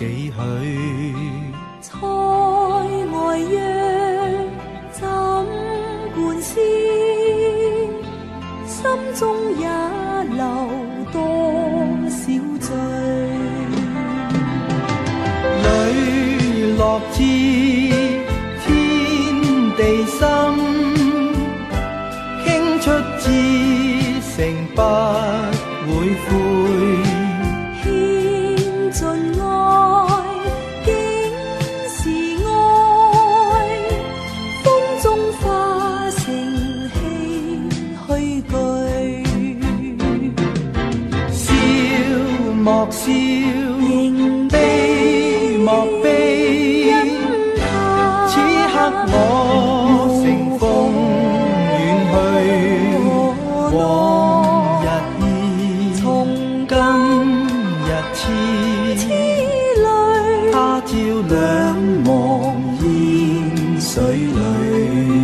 几许？眺两望烟水里。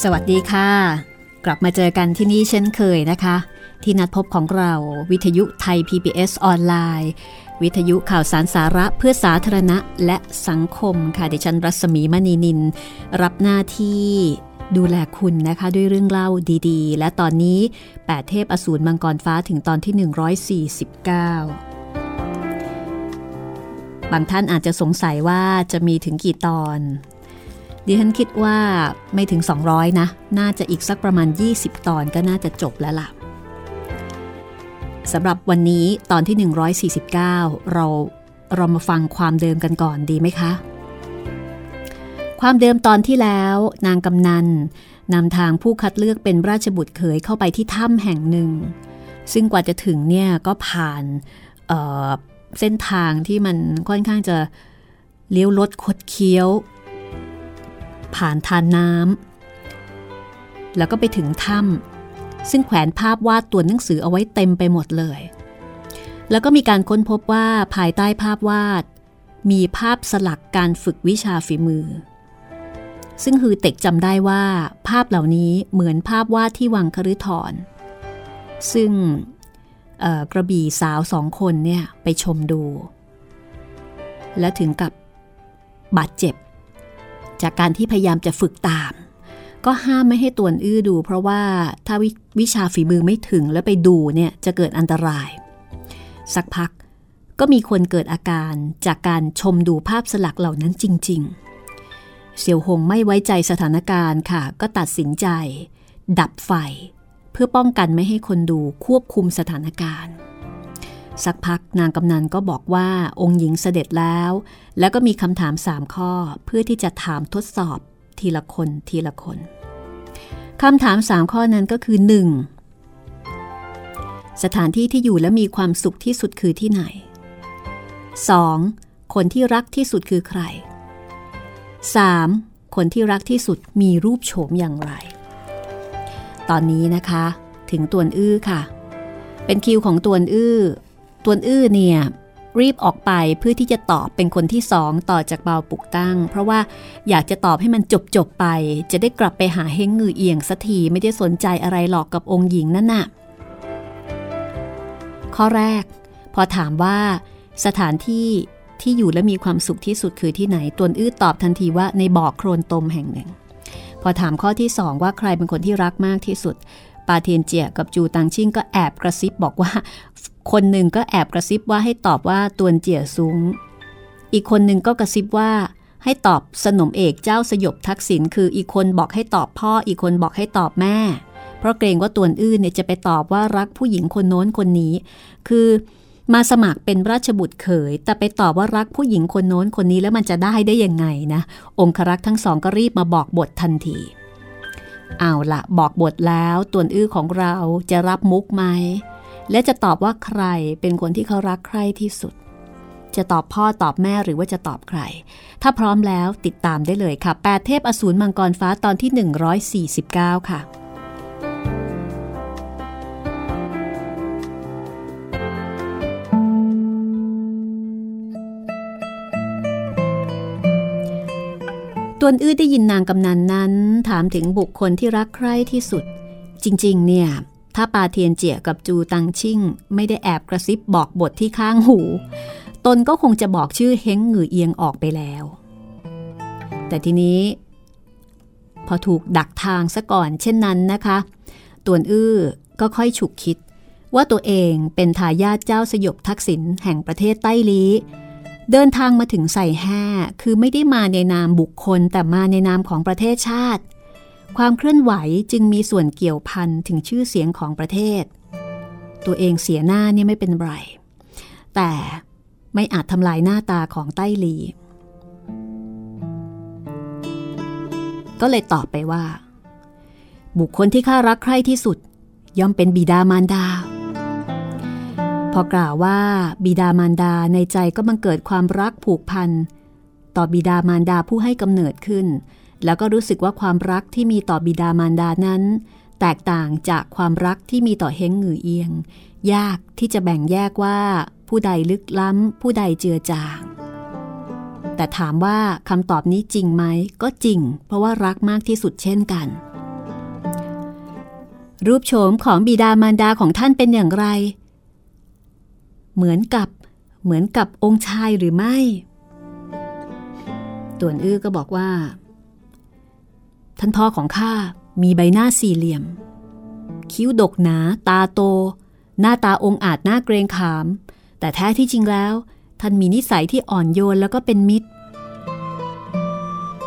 สวัสดีค่ะ กลับมาเจอกันที่นี่เช่นเคยนะคะ ที่นัดพบของเราวิทยุไทย PBS ออนไลน์ วิทยุข่าวสารสาระเพื่อสาธารณะและสังคมค่ะดิฉันรัศมีมณีนิน รับหน้าที่ดูแลคุณนะคะด้วยเรื่องเล่าดีๆ และตอนนี้ 8 เทพอสูรมังกรฟ้าถึงตอนที่ 149 บางท่านอาจจะสงสัยว่าจะมีถึงกี่ตอน ดิฉันคิดว่าไม่ถึง 200 นะ น่าจะอีกสักประมาณ 20 ตอนก็น่าจะจบแล้วล่ะสำหรับวันนี้ตอนที่ 149 เราเรามาฟังความเดิมกันก่อนดีไหมคะ ความเดิมตอนที่แล้วนางกำนันนำทางผู้คัดเลือกเป็นราชบุตรเขยเข้าไปที่ถ้ำแห่งหนึ่ง ซึ่งกว่าจะถึงเนี่ยก็ผ่านเเส้นทางที่มันค่อนข้างจะเลี้ยวลดคดเคี้ยว ผ่านทานน้ำแล้วก็ไปถึงถ้ำซึ่งแขวนภาพวาดตัวหนังสือเอาไว้เต็มไปหมดเลย แล้วก็มีการค้นพบว่าภายใต้ภาพวาด มีภาพสลักการฝึกวิชาฝีมือ ซึ่งคือเต็กจำได้ว่าภาพเหล่านี้เหมือนภาพวาดที่วังคฤทรซึ่งกระบี่สาวสองคนเนี่ยไปชมดู และถึงกับบาดเจ็บ จากการที่พยายามจะฝึกตาม ก็ห้ามไม่ให้ตวนอื้อดู เพราะว่าถ้าววิชาฝีมือไม่ถึงแล้วไปดูเนี่ยจะเกิดอันตราย สักพักก็มีคนเกิดอาการจากการชมดูภาพสลักเหล่านั้นจริง ๆ เสี่ยวหงไม่ไว้ใจสถานการณ์ค่ะ ก็ตัดสินใจ ดับไฟ เพื่อป้องกันไม่ให้คนดูควบคุมสถานการณ์ สักพักนางกำนันก็บอกว่าองค์หญิงเสด็จแล้ว แล้วก็มีคำถามสามข้อเพื่อที่จะถามทดสอบทีละคนทีละคนคำถามสามข้อนั้นก็คือ 1. สถานที่ที่อยู่และมีความสุขที่สุดคือที่ไหน 2. คนที่รักที่สุดคือใคร 3. คนที่รักที่สุดมีรูปโฉมอย่างไร ตอนนี้นะคะ ถึงตวนอื้อค่ะ เป็นคิวของตวนอื้อ ตวนอื้อเนี่ยรีบออกไปเพื่อที่จะตอบเป็นคนที่สองต่อจากเบาปุกตั้ง เพราะว่าอยากจะตอบให้มันจบจบไป จะได้กลับไปหาเฮงงือเอียงสักทีไม่ได้สนใจอะไรหรอกกับองค์หญิงนั่นน่ะ ข้อแรก พอถามว่า สถานที่ที่อยู่และมีความสุขที่สุดคือที่ไหนตวนอื้อตอบทันทีว่าในบ่อโครนตมแห่งหนึ่ง พอถามข้อที่สองว่าใครเป็นคนที่รักมากที่สุด ปาเทียนเจียกับจูตังชิ่งก็แอบกระซิบบอกว่า คนหนึ่งก็แอบกระซิบว่าให้ตอบว่าตวนเจี๋ยซุงอีกคนหนึ่งก็กระซิบว่าให้ตอบสนมเอกเจ้าสยบทักษิณคืออีกคนบอกให้ตอบพ่ออีกคนบอกให้ตอบแม่ เพราะเกรงว่าตวนอื้นเนี่ยจะไปตอบว่ารักผู้หญิงคนโน้นคนนี้ คือมาสมัครเป็นราชบุตรเขย แต่ไปตอบว่ารักผู้หญิงคนโน้นคนนี้แล้วมันจะได้ได้ยังไงนะ องครักษ์ทั้งสองก็รีบมาบอกบททันที เอาละบอกบทแล้วตวนอื้อของเราจะรับมุกไหม และจะตอบว่าใครเป็นคนที่เขารักใครที่สุด จะตอบพ่อตอบแม่หรือว่าจะตอบใคร ถ้าพร้อมแล้วติดตามได้เลยค่ะแปดเทพอสูรมังกรฟ้าตอนที่ 149 ค่ะตวนอื้อได้ยินนางกำนันนั้น ถามถึงบุคคลที่รักใคร่ที่สุด จริง ๆ เนี่ย ถ้าปาเทียนเจียกับจูตังชิ่ง ไม่ได้แอบกระซิบบอกบทที่ข้างหู ตนก็คงจะบอกชื่อเฮงหงือเอียงออกไปแล้ว แต่ทีนี้ พอถูกดักทางซะก่อนเช่นนั้นนะคะ ตวนอื้อก็ค่อยฉุกคิด ว่าตัวเองเป็นทายาทเจ้าสยบทักษิณแห่งประเทศใต้ลีเดินทางมาถึงใส่แห่คือไม่ได้มาในนามบุคคลแต่มาในนามของประเทศชาติ ความเคลื่อนไหวจึงมีส่วนเกี่ยวพันถึงชื่อเสียงของประเทศ ตัวเองเสียหน้านี่ไม่เป็นไร แต่ไม่อาจทำลายหน้าตาของใต้ลี ก็เลยตอบไปว่า บุคคลที่ข้ารักใคร่ที่สุด ย่อมเป็นบิดามารดา พอกล่าวว่าบิดามารดาในใจก็บังเกิดความรักผูกพันต่อบิดามารดาผู้ให้กำเนิดขึ้น แล้วก็รู้สึกว่าความรักที่มีต่อบิดามารดานั้น แตกต่างจากความรักที่มีต่อเฮงหงือเอียง ยากที่จะแบ่งแยกว่า ผู้ใดลึกล้ำ ผู้ใดเจือจาง แต่ถามว่าคำตอบนี้จริงไหมก็จริง เพราะว่ารักมากที่สุดเช่นกัน รูปโฉมของบิดามารดาของท่านเป็นอย่างไร เหมือนกับเหมือนกับองค์ชายหรือไม่ ต่วนอื้อก็บอกว่า ท่านพ่อของข้ามีใบหน้าสี่เหลี่ยม คิ้วดกหนา ตาโต หน้าตาองอาจหน้าเกรงขาม แต่แท้ที่จริงแล้ว ท่านมีนิสัยที่อ่อนโยนแล้วก็เป็นมิตร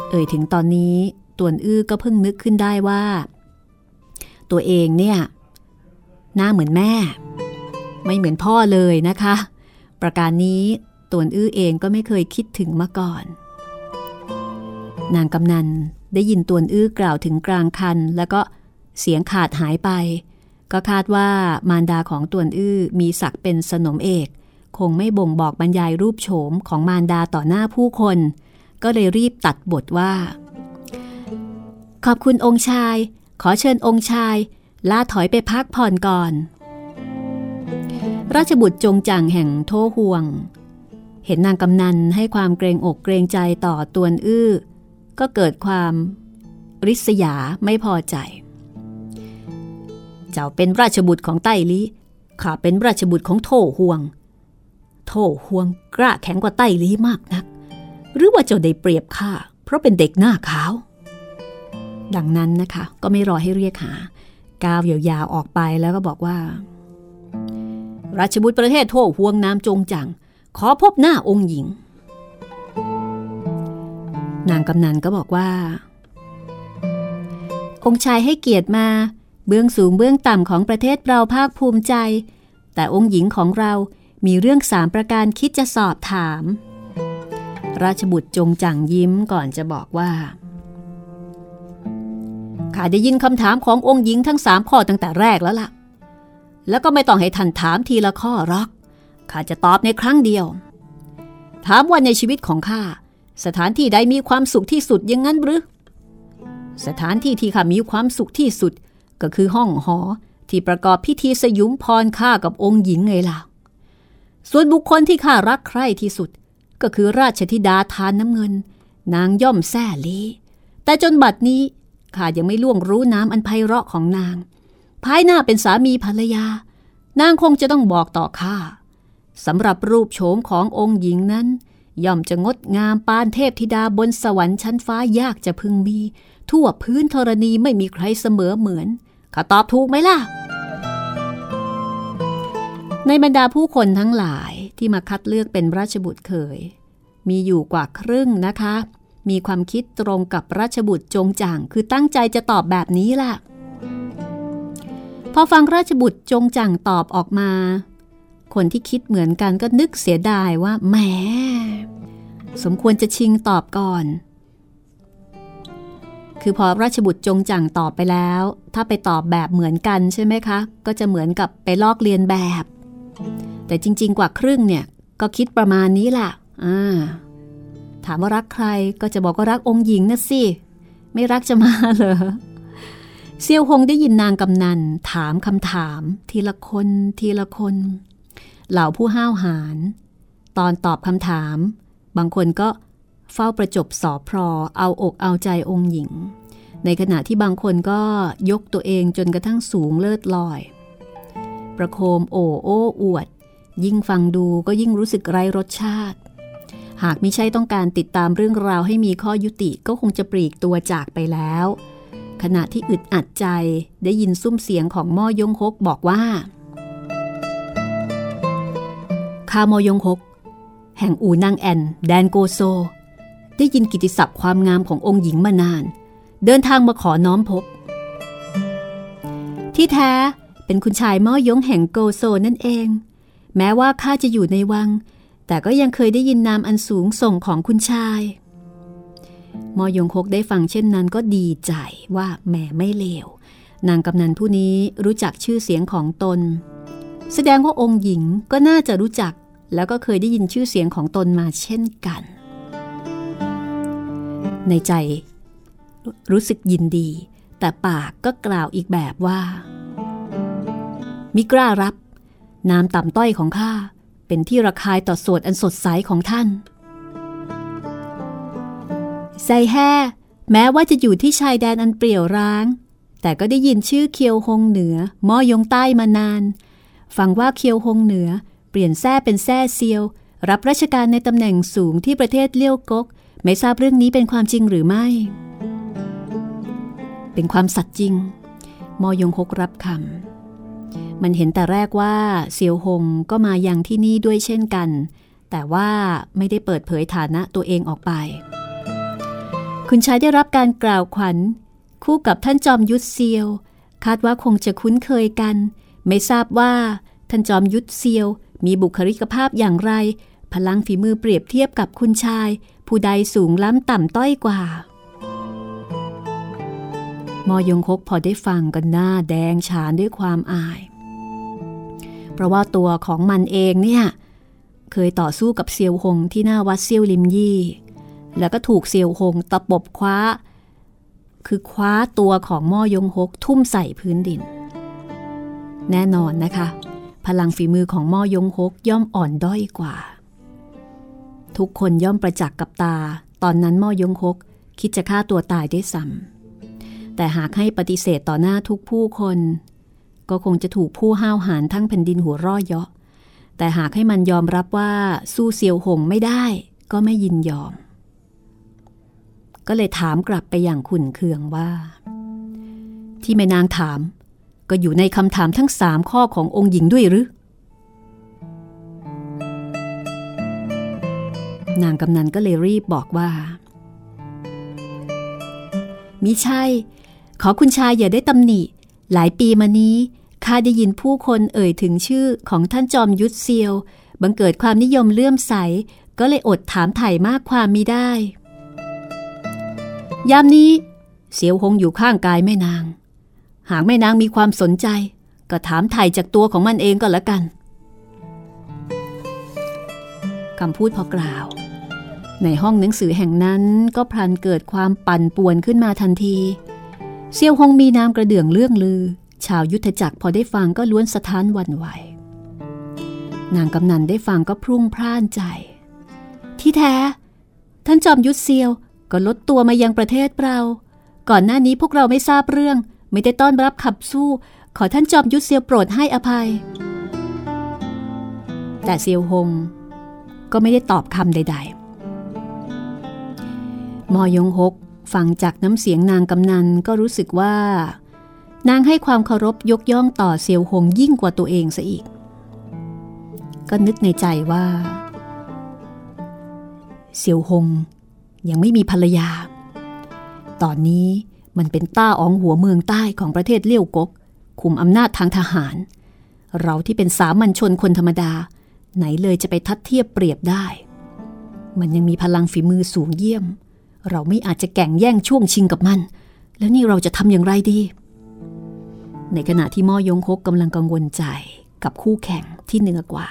เอ่ยถึงตอนนี้ตวนอื้อก็เพิ่งนึกขึ้นได้ว่า ตัวเองเนี่ย หน้าเหมือนแม่ ไม่เหมือนพ่อเลยนะคะ ประการนี้ตวนอื้อเองก็ไม่เคยคิดถึงมาก่อน นางกำนัน ได้ยินตวนอื้อกล่าวถึงกลางคัน แล้วก็เสียงขาดหายไป ก็คาดว่ามารดาของตวนอื้อมีศักเป็นสนมเอก คงไม่บ่งบอกบรรยายรูปโฉมของมารดาต่อหน้าผู้คน ก็เลยรีบตัดบทว่า ขอบคุณองค์ชาย ขอเชิญองค์ชายลาถอยไปพักผ่อนก่อน ราชบุตรจงจังแห่งโทห่วง เห็นนางกำนันให้ความเกรงอกเกรงใจต่อตวนอื้อ ก็เกิดความริษยาไม่พอใจ เจ้าเป็นราชบุตรของไต้ลีข้าเป็นราชบุตรของโถห่วง โถห่วงกล้าแข็งกว่าไต้ลีมากนัก หรือว่าเจ้าได้เปรียบข้าเพราะเป็นเด็กหน้าขาว ดังนั้นนะคะ ก็ไม่รอให้เรียกหาก้าวยาวๆออกไปแล้วก็บอกว่า ราชบุตรประเทศโทห่วงน้ำจงจัง ขอพบหน้าองค์หญิง นางกำนันก็บอกว่า องค์ชายให้เกียรติมา เบื้องสูงเบื้องต่ำของประเทศเราภาคภูมิใจ แต่องค์หญิงของเรามีเรื่องสามประการคิดจะสอบถาม ราชบุตรจงจังยิ้มก่อนจะบอกว่าข้าได้ยินคำถามขององค์หญิงทั้งสามข้อตั้งแต่แรกแล้วล่ะ แล้วก็ไม่ต้องให้ท่านถามทีละข้อหรอก ข้าจะตอบในครั้งเดียว ถามว่าในชีวิตของข้า สถานที่ใดมีความสุขที่สุดยังงั้นหรือ สถานที่ที่ข้ามีความสุขที่สุด ก็คือห้องหอที่ประกอบพิธีสยุมพรข้ากับองค์หญิงไงล่ะ ส่วนบุคคลที่ข้ารักใคร่ที่สุด ก็คือราชธิดาทานน้ำเงิน นางย่อมแซ่ลีแต่จนบัดนี้ข้ายังไม่ล่วงรู้น้ำอันไพเราะของนาง ภายหน้าเป็นสามีภรรยา นางคงจะต้องบอกต่อข้าสำหรับรูปโฉมขององค์หญิงนั้น ย่อมจะงดงามปานเทพธิดาบนสวรรค์ชั้นฟ้ายากจะพึงมี ทั่วพื้นธรณีไม่มีใครเสมอเหมือนข้าตอบถูกไหมล่ะ ในบรรดาผู้คนทั้งหลายที่มาคัดเลือกเป็นราชบุตรเขยมีอยู่กว่าครึ่งนะคะ มีความคิดตรงกับราชบุตรจงจ่างคือตั้งใจจะตอบแบบนี้ล่ะพอฟังราชบุตรจงจ่างตอบออกมา คนที่คิดเหมือนกันก็นึกเสียดายว่าแหมสมควรจะชิงตอบก่อน คือพอราชบุตรจงจังตอบไปแล้ว ถ้าไปตอบแบบเหมือนกันใช่ไหมคะ ก็จะเหมือนกับไปลอกเลียนแบบ แต่จริง ๆ กว่าครึ่งเนี่ย ก็คิดประมาณนี้ล่ะอ่าถามว่ารักใครก็จะบอกว่ารักองค์หญิงนะสิ ไม่รักจะมาเหรอเซียวหงได้ยินนางกำนันถามคำถาม ทีละคนทีละคน เหล่าผู้ห้าวหาญตอนตอบคำถาม บางคนก็เฝ้าประจบสอบพรอเอาอกเอาใจองค์หญิง ในขณะที่บางคนก็ยกตัวเองจนกระทั่งสูงเลิศลอย ประโคมโอโอ้อวด ยิ่งฟังดูก็ยิ่งรู้สึกไร้รสชาติ หากไม่ใช่ต้องการติดตามเรื่องราวให้มีข้อยุติก็คงจะปลีกตัวจากไปแล้ว ขณะที่อึดอัดใจได้ยินซุ้มเสียงของม่อยงฮกบอกว่า ข้ามอยงฮกแห่งอูนางแอน แดนโกโซ ได้ยินกิติศัพท์ความงามขององค์หญิงมานาน เดินทางมาขอน้อมพบ ที่แท้เป็นคุณชายม่อยงแห่งโกโซนั่นเอง แม้ว่าข้าจะอยู่ในวัง แต่ก็ยังเคยได้ยินนามอันสูงส่งของคุณชายมอยงคกได้ฟังเช่นนั้นก็ดีใจว่าแหมไม่เลว นางกำนันผู้นี้รู้จักชื่อเสียงของตน แสดงว่าองค์หญิงก็น่าจะรู้จัก แล้วก็เคยได้ยินชื่อเสียงของตนมาเช่นกัน ในใจรู้สึกยินดี แต่ปากก็กล่าวอีกแบบว่า มิกล้ารับ นามต่ำต้อยของข้าเป็นที่ระคายต่อสวดอันสดใสของท่านไซแห่แม้ว่าจะอยู่ที่ชายแดนอันเปรี่ยวร้าง แต่ก็ได้ยินชื่อเคียวฮงเหนือมอยงใต้มานาน ฟังว่าเคียวฮงเหนือ ปลี่ยนแท้เป็นแท้เซียว รับราชการในตำแหน่งสูงที่ประเทศเลี้ยวกก ไม่ทราบเรื่องนี้เป็นความจริงหรือไม่ เป็นความสัตย์จริง มอยงฮกรับคำมันเห็นแต่แรกว่าเซียวฮงก็มายังที่นี่ด้วยเช่นกัน แต่ว่าไม่ได้เปิดเผยฐานะตัวเองออกไป คุณชายได้รับการกล่าวขวัญ คู่กับท่านจอมยุทธเซียว คาดว่าคงจะคุ้นเคยกัน ไม่ทราบว่าท่านจอมยุทธเซียว มีบุคลิกภาพอย่างไร พลังฝีมือเปรียบเทียบกับคุณชาย ผู้ใดสูงล้ำต่ำต้อยกว่า มอยงคกพอได้ฟังกันหน้าแดงฉานด้วยความอาย เพราะว่าตัวของมันเองเนี่ย เคยต่อสู้กับเซียวหงที่หน้าวัดเซียวลิมยี่ แล้วก็ถูกเซียวหงตะปบคว้า คือคว้าตัวของมอยงฮกทุ่มใส่พื้นดิน แน่นอนนะคะ พลังฝีมือของม่อยงฮกย่อมอ่อนด้อยกว่า ทุกคนย่อมประจักษ์กับตา ตอนนั้นม่อยงฮกคิดจะฆ่าตัวตายได้ซ้ำแต่หากให้ปฏิเสธต่อหน้าทุกผู้คน ก็คงจะถูกผู้ห้าวหาญทั้งแผ่นดินหัวร่อเยาะ แต่หากให้มันยอมรับว่าสู้เซียวหงไม่ได้ก็ไม่ยินยอม ก็เลยถามกลับไปอย่างขุนเคืองว่า ที่แม่นางถาม ก็อยู่ในคำถามทั้งสามข้อขององค์หญิงด้วยหรือนางกำนันก็เลยรีบบอกว่า มิใช่ ขอคุณชายอย่าได้ตำหนิ หลายปีมานี้ข้าได้ยินผู้คนเอ่ยถึงชื่อของท่านจอมยุทธเซียว บังเกิดความนิยมเลื่อมใส ก็เลยอดถามไถ่มากความมีได้ ยามนี้ เสียวหงอยู่ข้างกายแม่นาง หากแม่นางมีความสนใจ ก็ถามไถ่จากตัวของมันเองก็แล้วกันคำพูดพอกล่าว ในห้องหนังสือแห่งนั้นก็พลันเกิดความปั่นป่วนขึ้นมาทันทีเซียวหงมีนามกระเดื่องเรื่องลือ ชาวยุทธจักรพอได้ฟังก็ล้วนสะท้านวันไหวนางกำนันได้ฟังก็พรุ่งพร่านใจ ที่แท้ ท่านจอมยุทธเซียวก็ลดตัวมายังประเทศเรา ก่อนหน้านี้พวกเราไม่ทราบเรื่อง ไม่ได้ต้อนรับขับสู้ ขอท่านจอมยุทธเซียวโปรดให้อภัย แต่เซียวหงก็ไม่ได้ตอบคำใด ๆ มอยงฮกฟังจากน้ำเสียงนางกำนันก็รู้สึกว่า นางให้ความเคารพยกย่องต่อเซียวหงยิ่งกว่าตัวเองซะอีก ก็นึกในใจว่า เซียวหงยังไม่มีภรรยา ตอนนี้ มันเป็นต้าอองหัวเมืองใต้ของประเทศเลี้ยวกก คุมอำนาจทางทหาร เราที่เป็นสามัญชนคนธรรมดา ไหนเลยจะไปทัดเทียบเปรียบได้ มันยังมีพลังฝีมือสูงเยี่ยม เราไม่อาจจะแก่งแย่งช่วงชิงกับมัน แล้วนี่เราจะทำอย่างไรดี ในขณะที่ม่อยงคกกำลังกังวลใจกับคู่แข่งที่เหนือกว่า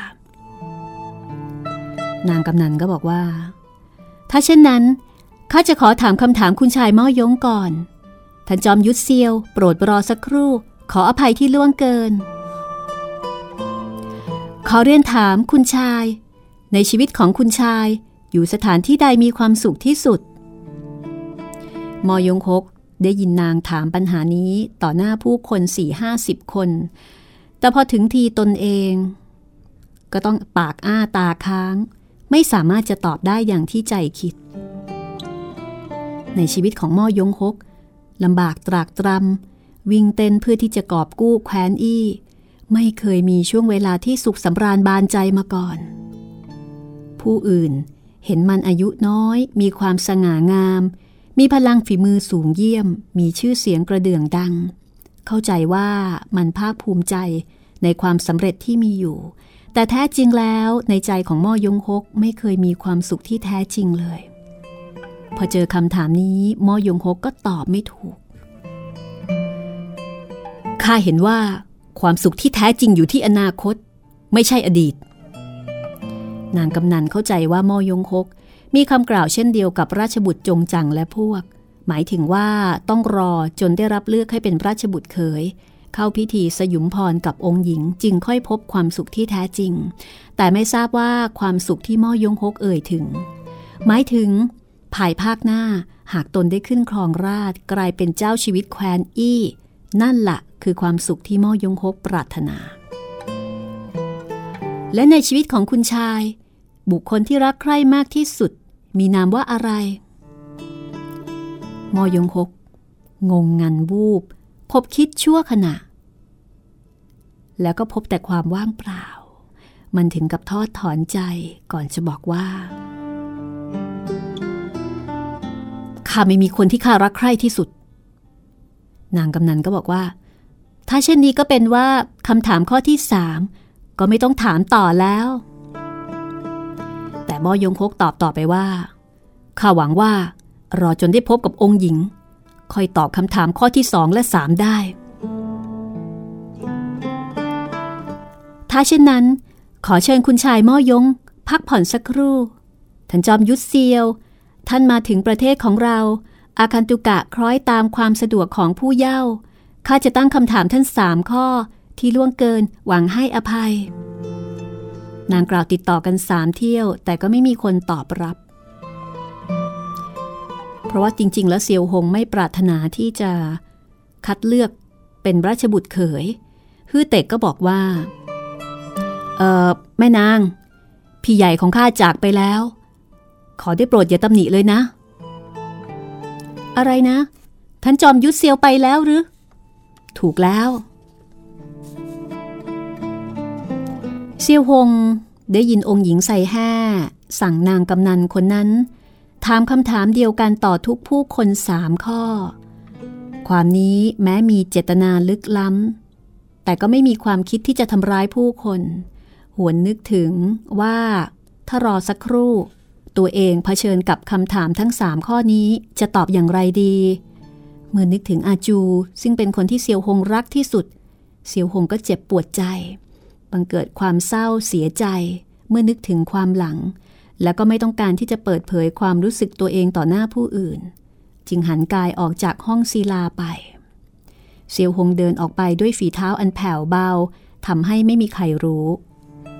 นางกำนันก็บอกว่า ถ้าเช่นนั้นข้าจะขอถามคำถามคุณชายม่อยงก่อน ท่านจอมยุทธเซียว โปรดรอสักครู่ ขออภัยที่ล่วงเกิน ขอเรียนถามคุณชาย ในชีวิตของคุณชาย อยู่สถานที่ใดมีความสุขที่สุด มอยงคกได้ยินนางถามปัญหานี้ต่อหน้าผู้คนสี่ห้าสิบคน แต่พอถึงทีตนเอง ก็ต้องปากอ้าตาค้าง ไม่สามารถจะตอบได้อย่างที่ใจคิด ในชีวิตของมอยงคก ลำบากตรากตรำวิ่งเต้นเพื่อที่จะกอบกู้แคว้นอี้ ไม่เคยมีช่วงเวลาที่สุขสำราญบานใจมาก่อน ผู้อื่นเห็นมันอายุน้อย มีความสง่างาม มีพลังฝีมือสูงเยี่ยม มีชื่อเสียงกระเดื่องดัง เข้าใจว่ามันภาคภูมิใจในความสำเร็จที่มีอยู่ แต่แท้จริงแล้วในใจของม่อยงฮกไม่เคยมีความสุขที่แท้จริงเลย พอเจอคำถามนี้มอยงฮกก็ตอบไม่ถูก ข้าเห็นว่าความสุขที่แท้จริงอยู่ที่อนาคต ไม่ใช่อดีต นางกำนันเข้าใจว่ามอยงฮกมีคำกล่าวเช่นเดียวกับราชบุตรจงจังและพวก หมายถึงว่าต้องรอจนได้รับเลือกให้เป็นราชบุตรเขย เข้าพิธีสยุมพรกับองค์หญิงจึงค่อยพบความสุขที่แท้จริง แต่ไม่ทราบว่าความสุขที่ม่อยงฮกเอ่ยถึง หมายถึง ภายภาคหน้าหากตนได้ขึ้นครองราชกลายเป็นเจ้าชีวิตแคว้นอี้ นั่นละคือความสุขที่ม่อยงฮกปรารถนา และในชีวิตของคุณชาย บุคคลที่รักใคร่มากที่สุด มีนามว่าอะไรมอยงฮกงงงันวูบ พบคิดชั่วขณะ แล้วก็พบแต่ความว่างเปล่า มันถึงกับทอดถอนใจก่อนจะบอกว่า ข้าไม่มีคนที่ข้ารักใคร่ที่สุด นางกำนันก็บอกว่า ถ้าเช่นนี้ก็เป็นว่าคำถามข้อที่สามก็ไม่ต้องถามต่อแล้ว แต่มอยงคกตอบต่อไปว่าข้าหวังว่ารอจนได้พบกับองค์หญิง ค่อยตอบคำถามข้อที่สองและสามได้ ถ้าเช่นนั้น ขอเชิญคุณชายม่อยง พักผ่อนสักครู่ท่านจอมยุทธเซียว ท่านมาถึงประเทศของเรา อาคันตุกะคล้อยตามความสะดวกของผู้เย่าข้าจะตั้งคำถามท่านสามข้อที่ล่วงเกินหวังให้อภัย นางกล่าวติดต่อกันสามเที่ยว แต่ก็ไม่มีคนตอบรับ เพราะว่าจริง ๆ แล้วเซียวหงไม่ปรารถนาที่จะคัดเลือกเป็นราชบุตรเขยฮือเต็กก็บอกว่า เออแม่นาง พี่ใหญ่ของข้าจากไปแล้ว ขอได้โปรดอย่าตำหนิเลยนะ อะไรนะ ท่านจอมยุทธเซียวไปแล้วหรือ ถูกแล้ว เซียวหงได้ยินองค์หญิงใส่แห่สั่งนางกำนันคนนั้น ถามคำถามเดียวกันต่อทุกผู้คนสามข้อ ความนี้แม้มีเจตนาลึกล้ำ แต่ก็ไม่มีความคิดที่จะทำร้ายผู้คน หวนนึกถึงว่าถ้ารอสักครู่ ตัวเองเผชิญกับคำถามทั้งสามข้อนี้จะตอบอย่างไรดี เมื่อนึกถึงอาจู ซึ่งเป็นคนที่เซียวหงรักที่สุด เซียวหงก็เจ็บปวดใจ บังเกิดความเศร้าเสียใจ เมื่อนึกถึงความหลัง แล้วก็ไม่ต้องการที่จะเปิดเผยความรู้สึกตัวเองต่อหน้าผู้อื่น จึงหันกายออกจากห้องศิลาไป เซียวหงเดินออกไปด้วยฝีเท้าอันแผ่วเบาทำให้ไม่มีใครรู้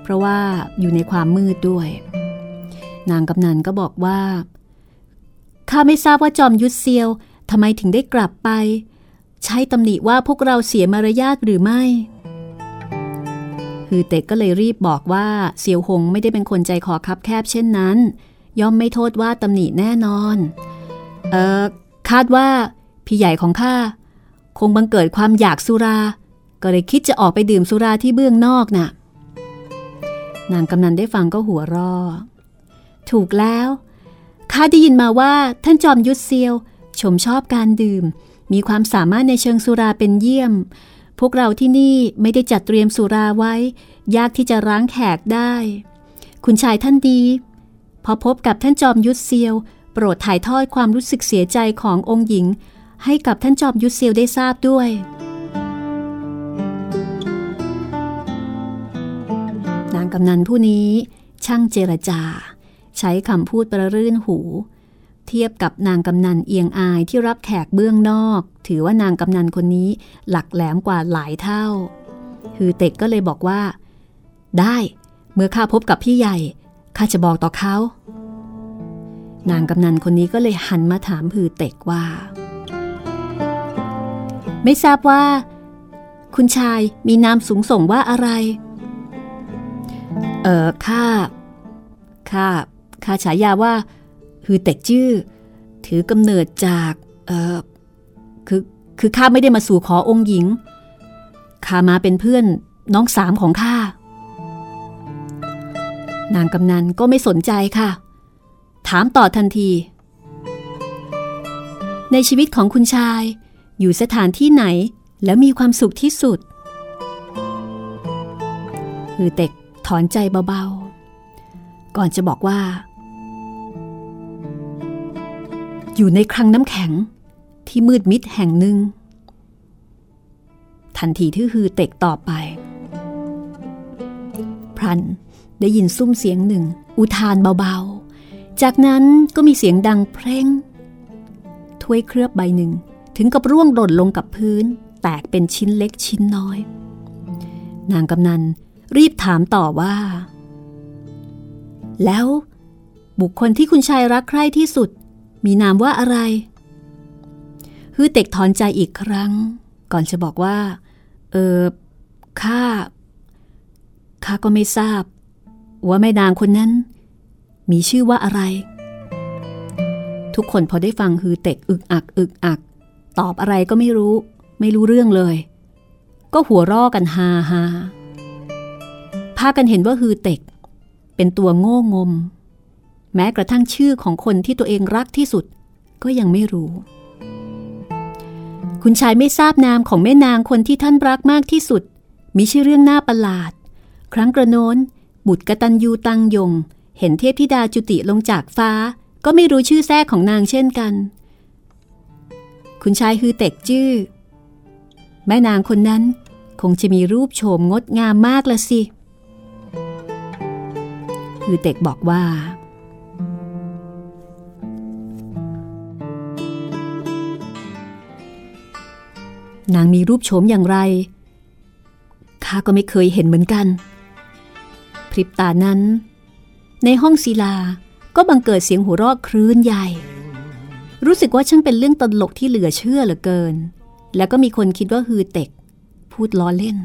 เพราะว่าอยู่ในความมืดด้วย นางกำนันก็บอกว่า ข้าไม่ทราบว่าจอมยุทธเซียวทำไมถึงได้กลับไป ใช้ตำหนิว่าพวกเราเสียมารยาทหรือไม่ฮือเต็กก็เลยรีบบอกว่าเซียวหงไม่ได้เป็นคนใจคอคับแคบเช่นนั้น ย่อมไม่โทษว่าตำหนิแน่นอน เออคาดว่า พี่ใหญ่ของข้าคงบังเกิดความอยากสุรา ก็เลยคิดจะออกไปดื่มสุราที่เบื้องนอกน่ะ นางกำนันได้ฟังก็หัวร้อ ถูกแล้วข้าได้ยินมาว่าท่านจอมยุทธเซียว ชมชอบการดื่ม มีความสามารถในเชิงสุราเป็นเยี่ยม พวกเราที่นี่ไม่ได้จัดเตรียมสุราไว้ ยากที่จะร้างแขกได้ คุณชายท่านดี พอพบกับท่านจอมยุทธเซียว โปรดถ่ายทอดความรู้สึกเสียใจขององค์หญิง ให้กับท่านจอมยุทธเซียวได้ทราบด้วยนางกำนันผู้นี้ช่างเจรจา ใช้คำพูดประรื่นหู เทียบกับนางกำนันเอียงอายที่รับแขกเบื้องนอก ถือว่านางกำนันคนนี้หลักแหลมกว่าหลายเท่า ฮือเต็กก็เลยบอกว่า ได้เมื่อข้าพบกับพี่ใหญ่ข้าจะบอกต่อเขานางกำนันคนนี้ก็เลยหันมาถามฮือเต็กว่า ไม่ทราบว่า คุณชายมีนามสูงส่งว่าอะไร เออข้าข้า ข้าฉายาว่าฮือเต็กจื้อถือกำเนิดจากเออคือคือข้าไม่ได้มาสู่ขอองค์หญิงข้ามาเป็นเพื่อนน้องสามของข้านางกำนันก็ไม่สนใจค่ะ ถามต่อทันที ในชีวิตของคุณชาย อยู่สถานที่ไหนแล้วมีความสุขที่สุดฮือเต็กถอนใจเบาๆ ก่อนจะบอกว่า อยู่ในคลังน้ำแข็งที่มืดมิดแห่งหนึ่ง ทันทีที่ฮือเตกต่อไป พรันได้ยินซุ้มเสียงหนึ่ง อุทานเบาๆ จากนั้นก็มีเสียงดังเพลงถ้วยเคลือบใบหนึ่งถึงกับร่วงหล่นลงกับพื้น แตกเป็นชิ้นเล็กชิ้นน้อย นางกำนันรีบถามต่อว่า แล้วบุคคลที่คุณชายรักใคร่ที่สุด มีนามว่าอะไรฮือเต็กถอนใจอีกครั้ง ก่อนจะบอกว่า เออข้าข้าก็ไม่ทราบ ว่าแม่นางคนนั้น มีชื่อว่าอะไร ทุกคนพอได้ฟังฮือเต็กอึกอัก อึกอัก ตอบอะไรก็ไม่รู้ ไม่รู้เรื่องเลย ก็หัวร่อกันฮาฮาพากันเห็นว่าฮือเต็ก เป็นตัวโง่งม แม้กระทั่งชื่อของคนที่ตัวเองรักที่สุด ก็ยังไม่รู้ คุณชายไม่ทราบนามของแม่นางคนที่ท่านรักมากที่สุด มีชื่อเรื่องน่าประหลาด ครั้งกระโน้น บุตรกตันยูตังยง เห็นเทพธิดาจุติลงจากฟ้า ก็ไม่รู้ชื่อแท้ของนางเช่นกัน คุณชายฮือเต็กจื้อ แม่นางคนนั้นคงจะมีรูปโฉมงดงามมากละสิฮือเต็กบอกว่า นางมีรูปโฉมอย่างไรข้าก็ไม่เคยเห็นเหมือนกัน พริบตานั้น ในห้องศิลาก็บังเกิดเสียงหัวเราะคลื่นใหญ่ รู้สึกว่าช่างเป็นเรื่องตลกที่เหลือเชื่อเหลือเกิน แล้วก็มีคนคิดว่าฮือเต็ก พูดล้อเล่น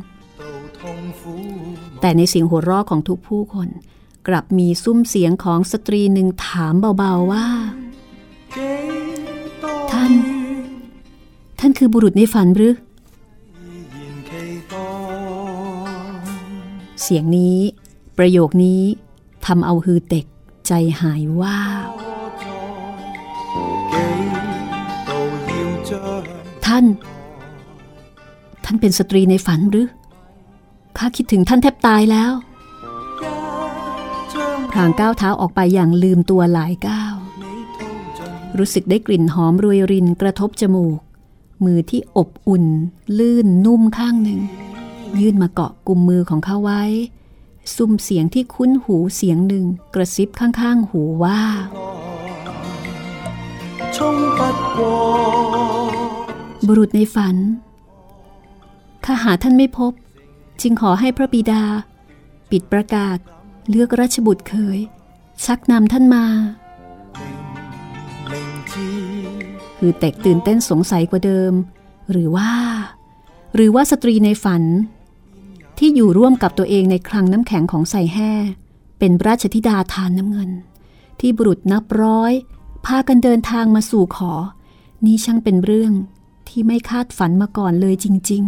แต่ในเสียงหัวเราะของทุกผู้คน กลับมีซุ้มเสียงของสตรีหนึ่งถามเบาๆว่า ท่าน ท่านคือบุรุษในฝันหรือ เสียงนี้ ประโยคนี้ทำเอาฮือเต็กใจหายว่า ท่าน ท่านเป็นสตรีในฝันหรือ ข้าคิดถึงท่านแทบตายแล้วพรางก้าวเท้าออกไปอย่างลืมตัวหลายก้าว รู้สึกได้กลิ่นหอมรวยรินกระทบจมูก มือที่อบอุ่น ลื่นนุ่มข้างหนึ่ง ยื่นมาเกาะกุมมือของเขาไว้ ซุ่มเสียงที่คุ้นหูเสียงหนึ่งกระซิบข้างๆ หูว่าบุรุษในฝันข้าหาท่านไม่พบ จึงขอให้พระบิดา ปิดประกาศ เลือกราชบุตรเคย ชักนำท่านมา คือเต็กตื่นเต้นสงสัยกว่าเดิม หรือว่า หรือว่าสตรีในฝัน ที่อยู่ร่วมกับตัวเองในคลังน้ำแข็งของใส่แห่เป็นราชธิดาทานน้ำเงิน ที่บุรุษนับร้อย พากันเดินทางมาสู่ขอ นี่ช่างเป็นเรื่องที่ไม่คาดฝันมาก่อนเลยจริง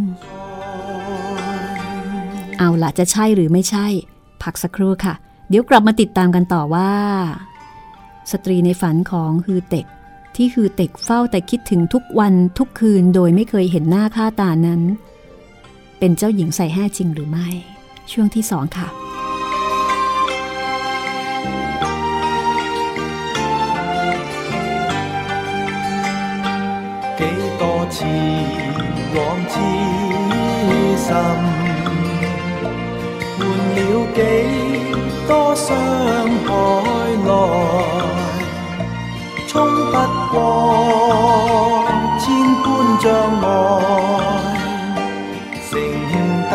ๆ เอาล่ะจะใช่หรือไม่ใช่ พักสักครู่ค่ะ เดี๋ยวกลับมาติดตามกันต่อว่า สตรีในฝันของฮือเต็ก ที่ฮือเต็กเฝ้าแต่คิดถึงทุกวันทุกคืนโดยไม่เคยเห็นหน้าค่าตานั้น เป็นเจ้าหญิงใส่แห่จริงหรือไม่ ช่วงที่สองค่ะ 几多次往之心，换了几多伤海来， 衝不过千般障礙，剩得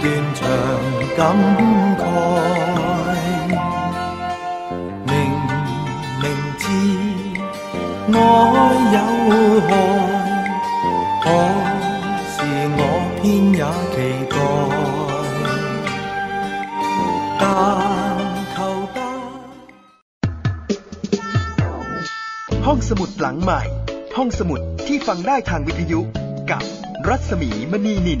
断肠感慨。明明知爱有害，可是我偏也期待 ห้องสมุดหลังใหม่ ห้องสมุดที่ฟังได้ทางวิทยุกับรัศมีมณีนิน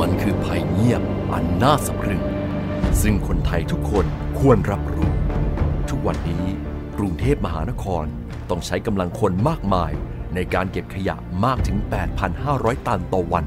มันคือภัยเงียบอันน่าสะพรึง ซึ่งคนไทยทุกคนควรรับรู้ ทุกวันนี้กรุงเทพมหานครต้องใช้กำลังคนมากมายในการเก็บขยะมากถึง 8,500 ตันต่อวัน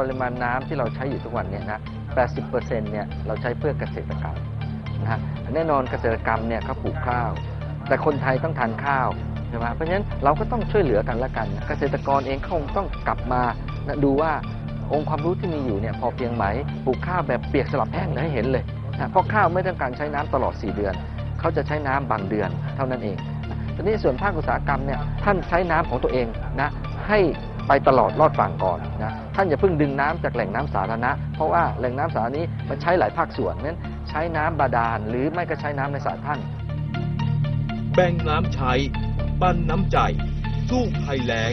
ปริมาณน้ำที่เราใช้อยู่ทุกวันเนี่ยนะ 80%เนี่ยเราใช้เพื่อเกษตรกรรมนะฮะแน่นอนเกษตรกรรมเนี่ยเขาปลูกข้าว แต่คนไทยต้องทานข้าวใช่ไหมเพราะฉะนั้นเราก็ต้องช่วยเหลือกันละกัน เกษตรกรเองเขาคงต้องกลับมานะดูว่าองค์ความรู้ที่มีอยู่เนี่ยพอเพียงไหมปลูกข้าวแบบเปียกสลับแห้งให้เห็นเลยนะเพราะข้าวไม่ต้องการใช้น้ำตลอด 4 เดือน เขาจะใช้น้ำบางเดือนเท่านั้นเองทีนี้ส่วนภาคอุตสาหกรรมเนี่ยท่านใช้น้ำของตัวเองนะให้ไปตลอดรอดฝั่งก่อนนะานอย่าเพิ่งดึงน้ำจากแหล่งน้ำสาธารณะ เพราะว่าแหล่งน้ำสาธารณะนี้มันใช้หลายภาคส่วนนั้นใช้น้ำบาดาลหรือไม่ก็ใช้น้ำในสระท่าน แบ่งน้ำใช้ปั้นน้ำใจ สู้ภัยแล้ง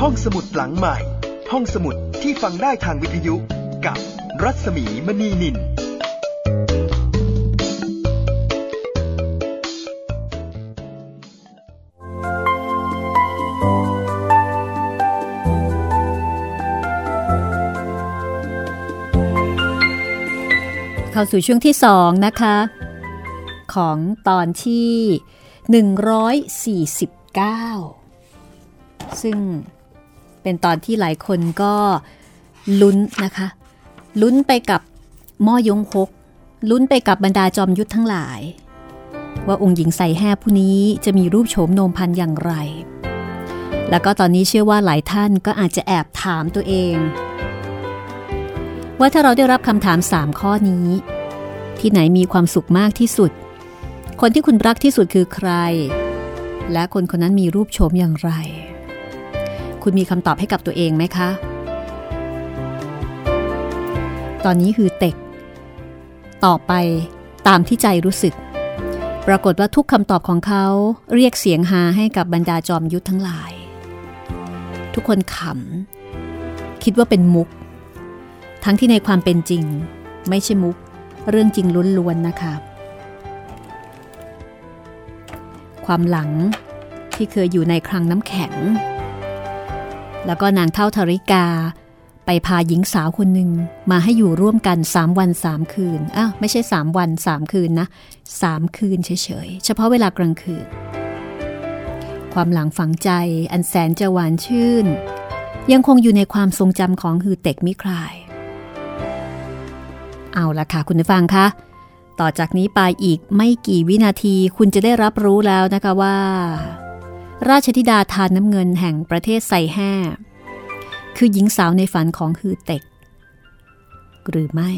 ห้องสมุดหลังใหม่ ห้องสมุดที่ฟังได้ทางวิทยุกับรัศมีมณีนิน「 เข้าสู่ช่วงที่สองนะคะ ของตอนที่ 149 ซึ่งเป็นตอนที่หลายคนก็ลุ้นนะคะ ลุ้นไปกับม้อยงฮกลุ้นไปกับบรรดาจอมยุทธทั้งหลาย ว่าองค์หญิงใส่แห่ผู้นี้จะมีรูปโฉมโนมพันอย่างไร แล้วก็ตอนนี้เชื่อว่าหลายท่านก็อาจจะแอบถามตัวเอง ว่าถ้าเราได้รับคำถามสามข้อนี้ ที่ไหนมีความสุขมากที่สุด คนที่คุณรักที่สุดคือใคร และคนคนนั้นมีรูปโฉมอย่างไร คุณมีคำตอบให้กับตัวเองไหมคะ ตอนนี้คือเต็ก ต่อไปตามที่ใจรู้สึก ปรากฏว่าทุกคำตอบของเขาเรียกเสียงฮาให้กับบรรดาจอมยุทธทั้งหลาย ทุกคนขำคิดว่าเป็นมุก ทั้งที่ในความเป็นจริง ไม่ใช่มุก เรื่องจริงล้วนๆนะคะความหลังที่เคยอยู่ในคลังน้ำแข็ง แล้วก็นางเท่าธริกา ไปพาหญิงสาวคนหนึ่งมาให้อยู่ร่วมกัน 3 วัน 3 คืนอ้าวไม่ใช่ 3 วัน 3 คืนนะ 3 คืนเฉยๆ เฉพาะเวลากลางคืน ความหลังฝังใจอันแสนจะหวานชื่น ยังคงอยู่ในความทรงจำของฮือเต็กมิคลาย เอาละค่ะคุณผู้ฟังคะ ต่อจากนี้ไปอีกไม่กี่วินาทีคุณจะได้รับรู้แล้วนะคะว่า ราชธิดาทานน้ำเงินแห่งประเทศไซแห่คือหญิงสาวในฝันของฮือเต็ก หรือไม่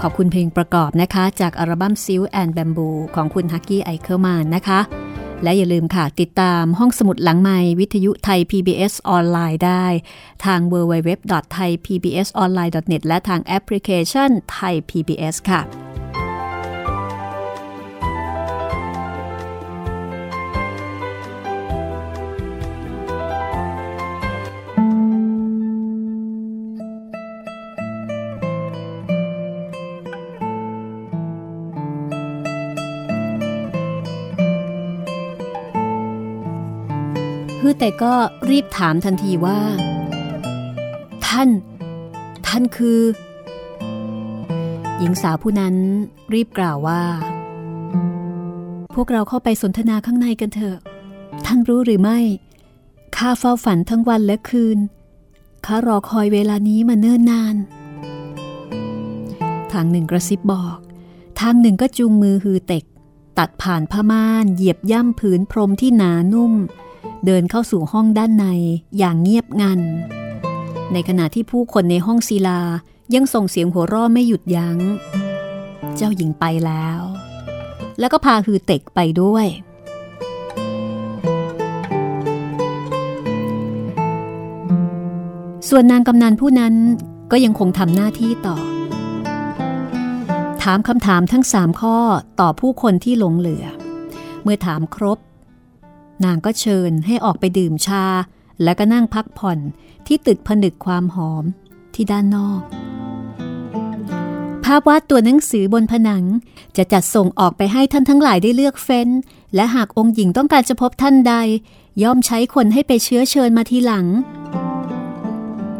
ขอบคุณเพลงประกอบนะคะ จากอัลบั้มซิลแอนด์แบมบูของคุณฮักกี้ไอเคิลมานนะคะ และอย่าลืมค่ะ ติดตามห้องสมุดหลังไม้วิทยุไทย PBS ออนไลน์ได้ ทาง www.thaipbsonline.net และทางแอปพลิเคชันไทย PBS ค่ะือแต่ก็รีบถามทันทีว่า ท่าน ท่านคือ หญิงสาวผู้นั้นรีบกล่าวว่า พวกเราเข้าไปสนทนาข้างในกันเถอะ ท่านรู้หรือไม่ข้าเฝ้าฝันทั้งวันและคืนข้ารอคอยเวลานี้มาเนิ่นนาน ทางหนึ่งกระซิบบอก ทางหนึ่งก็จูงมือฮือเต็ก ตัดผ่านผ้าม่านเหยียบย่ำผืนพรมที่หนานุ่ม เดินเข้าสู่ห้องด้านในอย่างเงียบงัน ในขณะที่ผู้คนในห้องศิลายังส่งเสียงหัวราะไม่หยุดยัง้ง เจ้าหญิงไปแล้ว แล้วก็พาฮือเต็กไปด้วย ส่วนนางกำนันผู้นั้นก็ยังคงทำหน้าที่ต่อ ถามคำถามทั้งสามข้อต่อผู้คนที่หลงเหลือ เมื่อถามครบ นางก็เชิญให้ออกไปดื่มชา แล้วก็นั่งพักผ่อนที่ตึกผนึกความหอมที่ด้านนอก ภาพวาดตัวหนังสือบนผนังจะจัดส่งออกไปให้ท่านทั้งหลายได้เลือกเฟ้น และหากองค์หญิงต้องการจะพบท่านใด ย่อมใช้คนให้ไปเชื้อเชิญมาทีหลัง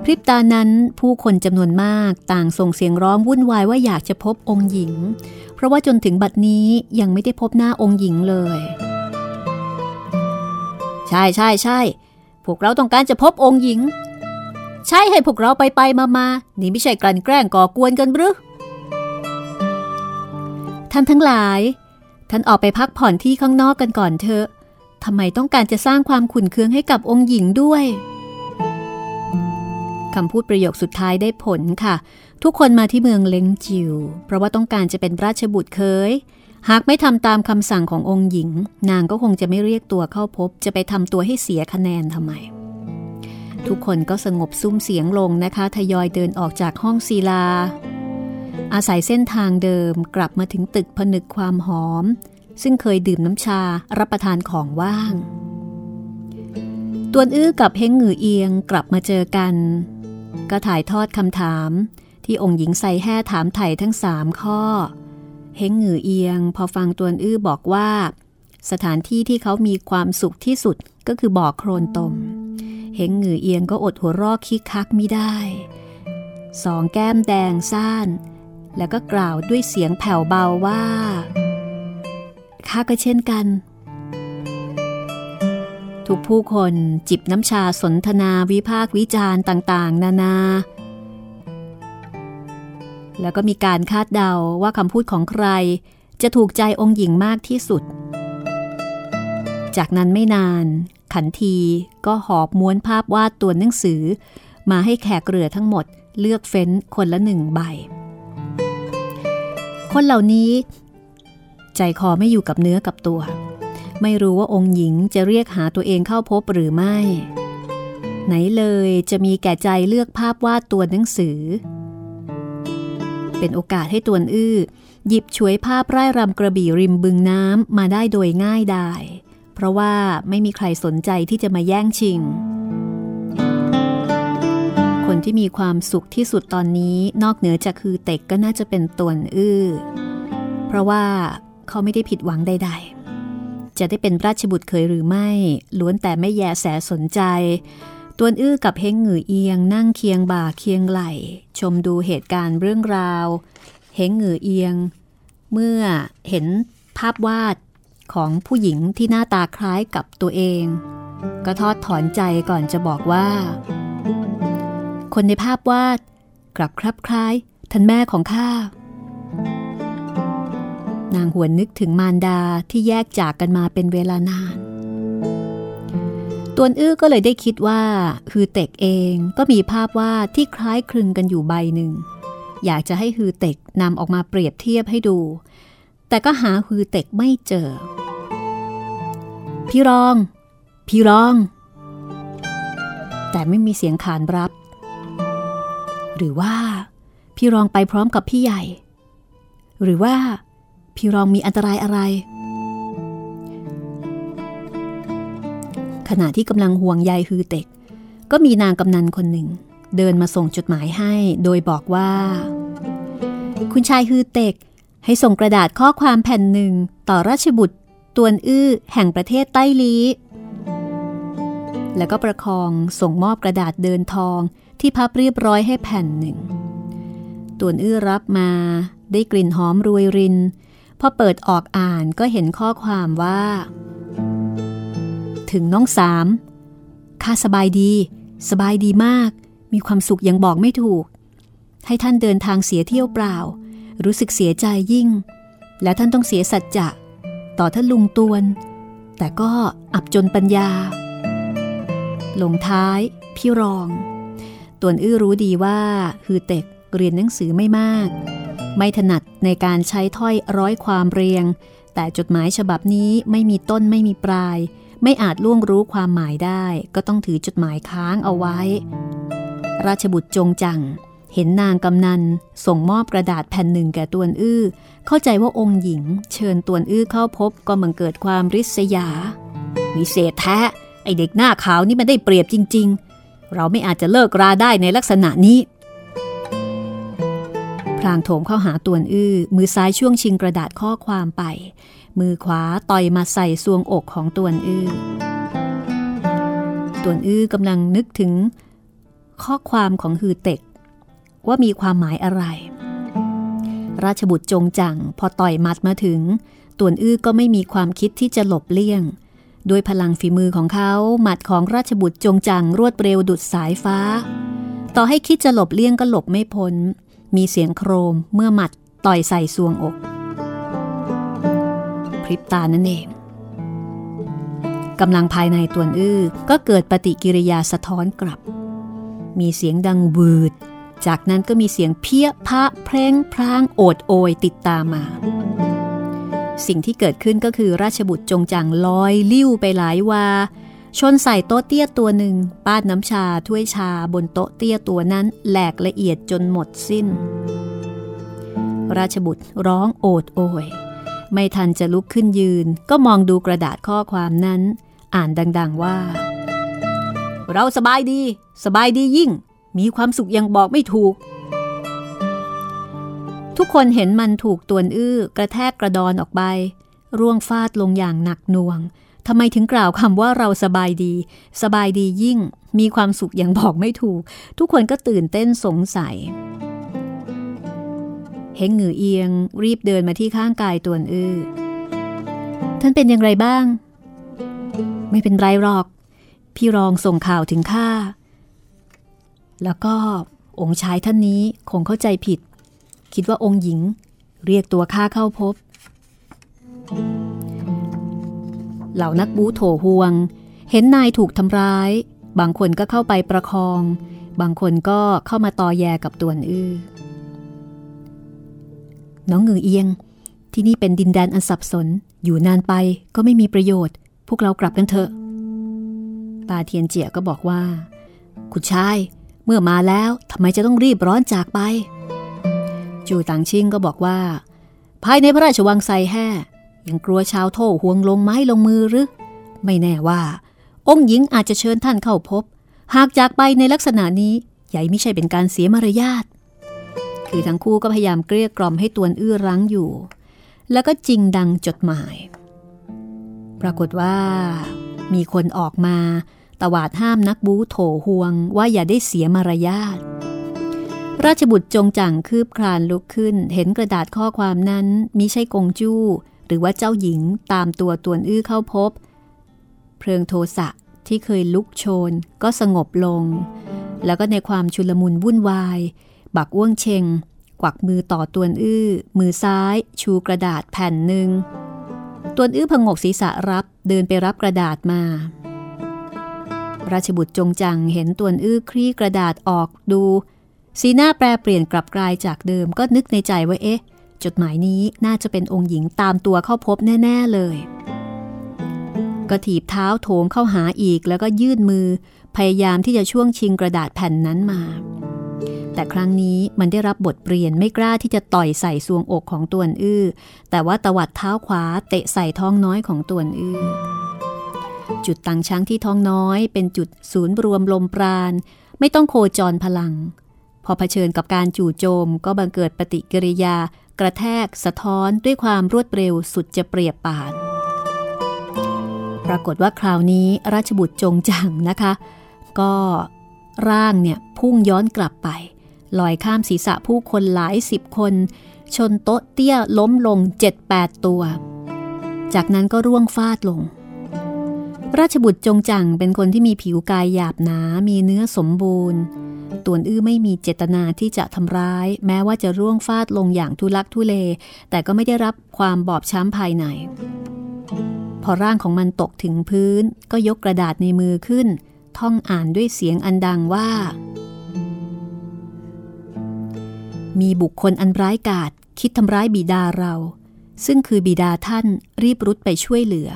พริบตานั้นผู้คนจำนวนมากต่างส่งเสียงร้องวุ่นวายว่าอยากจะพบองค์หญิง เพราะว่าจนถึงบัดนี้ยังไม่ได้พบหน้าองค์หญิงเลย ใช่ใช่ใช่พวกเราต้องการจะพบองค์หญิง ใช่ให้พวกเราไปไปมามานี่ไม่ใช่กลั่นแกล้งก่อกวนกันหรือท่านทั้งหลาย ท่านออกไปพักผ่อนที่ข้างนอกกันก่อนเถอะทำไมต้องการจะสร้างความขุ่นเคืองให้กับองค์หญิงด้วยคำพูดประโยคสุดท้ายได้ผลค่ะ ทุกคนมาที่เมืองเล้งจิว เพราะว่าต้องการจะเป็นราชบุตรเคย หากไม่ทำตามคำสั่งขององค์หญิง นางก็คงจะไม่เรียกตัวเข้าพบ จะไปทำตัวให้เสียคะแนนทำไม ทุกคนก็สงบซุ้มเสียงลงนะคะ ทยอยเดินออกจากห้องศิลา อาศัยเส้นทางเดิมกลับมาถึงตึกผนึกความหอม ซึ่งเคยดื่มน้ำชารับประทานของว่าง ตวนอื้อกับเฮงหงือเอียงกลับมาเจอกัน ก็ถ่ายทอดคำถาม ที่องค์หญิงใส่แห่ถามไถ่ทั้งสามข้อ เฮงหงือเอียง พอฟังตวนอื้อบอกว่า สถานที่ที่เขามีความสุขที่สุดก็คือบ่อโครนตม เฮงหงือเอียงก็อดหัวรอกคิกคักไม่ได้ สองแก้มแดงซ่าน แล้วก็กล่าวด้วยเสียงแผ่วเบาว่าข้าก็เช่นกัน ทุกผู้คนจิบน้ำชาสนทนาวิพากวิจารณ์ต่าง ๆ นานา แล้วก็มีการคาดเดาว่าคำพูดของใคร จะถูกใจองค์หญิงมากที่สุด จากนั้นไม่นาน ขันทีก็หอบม้วนภาพวาดตัวหนังสือ มาให้แขกเรือทั้งหมดเลือกเฟ้นคนละหนึ่งใบ คนเหล่านี้ ใจคอไม่อยู่กับเนื้อกับตัว ไม่รู้ว่าองค์หญิงจะเรียกหาตัวเองเข้าพบหรือไม่ ไหนเลยจะมีแก่ใจเลือกภาพวาดตัวหนังสือ เป็นโอกาสให้ตวนอื้อ หยิบฉวยภาพไร่รำกระบี่ริมบึงน้ำมาได้โดยง่ายดาย เพราะว่าไม่มีใครสนใจที่จะมาแย่งชิง คนที่มีความสุขที่สุดตอนนี้นอกเหนือจากคือเต็กก็น่าจะเป็นตวนอื้อ เพราะว่าเขาไม่ได้ผิดหวังใด ๆ จะได้เป็นราชบุตรเคยหรือไม่ ล้วนแต่ไม่แยแสสนใจ ตวนอื้อกับเฮงหงือเอียงนั่งเคียงบ่าเคียงไหลชมดูเหตุการณ์เรื่องราวเฮงหงือเอียง เมื่อเห็นภาพวาดของผู้หญิงที่หน้าตาคล้ายกับตัวเอง ก็ทอดถอนใจก่อนจะบอกว่า คนในภาพวาดกลับคลับคล้ายท่านแม่ของข้านางหวนนึกถึงมารดาที่แยกจากกันมาเป็นเวลานาน ตวนอื้อก็เลยได้คิดว่าฮือเต็กเองก็มีภาพวาดที่คล้ายคลึงกันอยู่ใบหนึ่ง อยากจะให้ฮือเต็กนำออกมาเปรียบเทียบให้ดู แต่ก็หาฮือเต็กไม่เจอ พี่รอง พี่รอง แต่ไม่มีเสียงขานรับ หรือว่า พี่รองไปพร้อมกับพี่ใหญ่ หรือว่า พี่รองมีอันตรายอะไร ขณะที่กำลังห่วงใยฮือเต็ก ก็มีนางกำนันคนหนึ่ง เดินมาส่งจดหมายให้ โดยบอกว่า คุณชายฮือเต็ก ให้ส่งกระดาษข้อความแผ่นหนึ่งต่อราชบุตรตวนอื้อแห่งประเทศใต้ลีแล้วก็ประคองส่งมอบกระดาษเดินทองที่พับเรียบร้อยให้แผ่นหนึ่งตวนอื้อรับมาได้กลิ่นหอมรวยริน พอเปิดออกอ่านก็เห็นข้อความว่า ถึงน้องสามข้าสบายดี สบายดีมาก มีความสุขยังบอกไม่ถูก ให้ท่านเดินทางเสียเที่ยวเปล่า รู้สึกเสียใจยิ่ง และท่านต้องเสียสัจจะ ต่อท่านลุงตวน แต่ก็อับจนปัญญา ลงท้าย พี่รอง ตวนอื้อรู้ดีว่าฮือเต็กเรียนหนังสือไม่มาก ไม่ถนัดในการใช้ถ้อยร้อยความเรียง แต่จดหมายฉบับนี้ไม่มีต้นไม่มีปลาย ไม่อาจล่วงรู้ความหมายได้ ก็ต้องถือจดหมายค้างเอาไว้ ราชบุตรจงจัง เห็นนางกำนันส่งมอบกระดาษแผ่นหนึ่งแก่ตวนอื้อ เข้าใจว่าองค์หญิง เชิญตวนอื้อเข้าพบก็มังเกิดความริษยา วิเศษแท้ ไอเด็กหน้าขาวนี่มันได้เปรียบจริง ๆ เราไม่อาจจะเลิกราได้ในลักษณะนี้พลางโถมเข้าหาตวนอื้อมือซ้ายช่วงชิงกระดาษข้อความไป มือขวาต่อยมาใส่ซวงอกของตวนอื้อตวนอื้อกำลังนึกถึง ข้อความของฮือเต็ก ว่ามีความหมายอะไร ราชบุตรจงจังพอต่อยมัดมาถึงตวนอื้อก็ไม่มีความคิดที่จะหลบเลี่ยงด้วยพลังฝีมือของเขาหมัดของราชบุตรจงจังรวดเร็วดุดสายฟ้า ต่อให้คิดจะหลบเลี่ยงก็หลบไม่พ้น มีเสียงโครมเมื่อหมัดต่อยใส่ซวงอก พริบตานั่นเองกำลังภายในตวนอื้อก็เกิดปฏิกิริยาสะท้อนกลับ มีเสียงดังวืด จากนั้นก็มีเสียงเพี้ยพะเพลงพรางโอดโอยติดตามมา สิ่งที่เกิดขึ้นก็คือราชบุตรจงจังลอยลิ้วไปหลายวาชนใส่โต๊ะเตี้ยตัวหนึ่งป้าดน้ำชาถ้วยชาบนโต๊ะเตี้ยตัวนั้นแหลกละเอียดจนหมดสิ้น ราชบุตรร้องโอดโอย ไม่ทันจะลุกขึ้นยืน ก็มองดูกระดาษข้อความนั้น อ่านดัง ๆว่า เราสบายดี สบายดียิ่ง มีความสุขยังบอกไม่ถูก ทุกคนเห็นมันถูกตวนอื้อกระแทกกระดอนออกไป ร่วงฟาดลงอย่างหนักหน่วงทำไมถึงกล่าวคำว่าเราสบายดี สบายดียิ่ง มีความสุขอยังบอกไม่ถูก ทุกคนก็ตื่นเต้นสงสัย เฮงหงือเอียง รีบเดินมาที่ข้างกายตวนอื้อ ท่านเป็นอย่างไรบ้าง ไม่เป็นไรหรอก พี่รองส่งข่าวถึงข้า แล้วก็องค์ชายท่านนี้คงเข้าใจผิด คิดว่าองค์หญิง เรียกตัวข้าเข้าพบ เหล่านักบูโถห่วง เห็นนายถูกทำร้าย บางคนก็เข้าไปประคอง บางคนก็เข้ามาตอแยกับตวนอื้อ น้องเงือเอียง ที่นี่เป็นดินแดนอันสับสน อยู่นานไปก็ไม่มีประโยชน์ พวกเรากลับกันเถอะตาเทียนเจียก็บอกว่า คุณชาย เมื่อมาแล้วทำไมจะต้องรีบร้อนจากไป จูต่างชิงก็บอกว่า ภายในพระราชวังไซแห่ยังกลัวชาวโท่ห่วงลงไม้ลงมือหรือ ไม่แน่ว่า องค์หญิงอาจจะเชิญท่านเข้าพบ หากจากไปในลักษณะนี้ใหญ่ไม่ใช่เป็นการเสียมารยาท คือทั้งคู่ก็พยายามเกลี้ยกล่อมให้ตวนอื้อรั้งอยู่ แล้วก็จริงดังจดหมาย ปรากฏว่า มีคนออกมาตวาดห้ามนักบูโถห่วงว่าอย่าได้เสียมารยาทราชบุตรจงจังคืบคลานลุกขึ้น เห็นกระดาษข้อความนั้นมิใช่กงจู้ หรือว่าเจ้าหญิงตามตัวตวนอื้อเข้าพบ เพลิงโทสะที่เคยลุกโชนก็สงบลง แล้วก็ในความชุลมุนวุ่นวาย บักอ้วงเชงกวักมือต่อตวนอื้อ มือซ้าย ชูกระดาษแผ่นหนึ่งตวนอื้อพงกศีรษะรับเดินไปรับกระดาษมา ราชบุตรจงจังเห็นตวนอื้อคลี่กระดาษออกดู สีหน้าแปรเปลี่ยนกลับกลายจากเดิมก็นึกในใจว่าเอ๊ะ จดหมายนี้น่าจะเป็นองค์หญิงตามตัวเข้าพบแน่ ๆเลย ก็ถีบเท้าโถมเข้าหาอีกแล้วก็ยื่นมือ พยายามที่จะช่วงชิงกระดาษแผ่นนั้นมา แต่ครั้งนี้มันได้รับบทเปลี่ยนไม่กล้าที่จะต่อยใส่ซวงอกของตวนอื้อ แต่ว่าตวัดเท้าขวาเตะใส่ท้องน้อยของตวนอื้อ จุดตังช้างที่ท้องน้อยเป็นจุดศูนย์รวมลมปราณ ไม่ต้องโคจรพลัง พอเผชิญกับการจู่โจมก็บังเกิดปฏิกิริยา กระแทก สะท้อนด้วยความรวดเร็วสุดจะเปรียบปานปรากฏว่าคราวนี้ราชบุตรจงจังนะคะ ก็ร่างเนี่ยพุ่งย้อนกลับไป ลอยข้ามศีรษะผู้คนหลายสิบคน ชนโต๊ะเตี้ยล้มลง7-8ตัว จากนั้นก็ร่วงฟาดลง ราชบุตรจงจังเป็นคนที่มีผิวกายหยาบหนา มีเนื้อสมบูรณ์ตวนอื้อไม่มีเจตนาที่จะทำร้าย แม้ว่าจะร่วงฟาดลงอย่างทุลักทุเล แต่ก็ไม่ได้รับความบอบช้ำภายใน พอร่างของมันตกถึงพื้น ก็ยกกระดาษในมือขึ้น ท่องอ่านด้วยเสียงอันดังว่า มีบุคคลอันร้ายกาจคิดทำร้ายบิดาเรา ซึ่งคือบิดาท่านรีบรุดไปช่วยเหลือ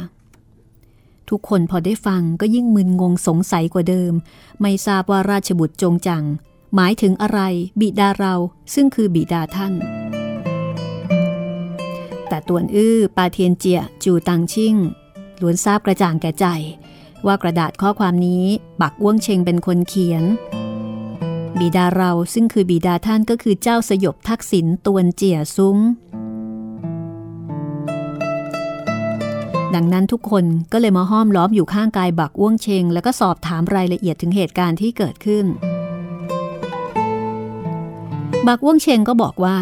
ทุกคนพอได้ฟังก็ยิ่งมึนงงสงสัยกว่าเดิม ไม่ทราบว่าราชบุตรจงจัง หมายถึงอะไรบิดาเราซึ่งคือบิดาท่านแต่ตวนอื้อปาเทียนเจีย จูตังชิ่งล้วนทราบกระจ่างแก่ใจ ว่ากระดาษข้อความนี้ปักอ้วงเชงเป็นคนเขียน บิดาเราซึ่งคือบิดาท่านก็คือเจ้าสยบทักษิณตวนเจียซุ้ง ดังนั้นทุกคนก็เลยมาห้อมล้อมอยู่ข้างกายบักอ้วงเชง แล้วก็สอบถามรายละเอียดถึงเหตุการณ์ที่เกิดขึ้น บักอ้วงเชงก็บอกว่า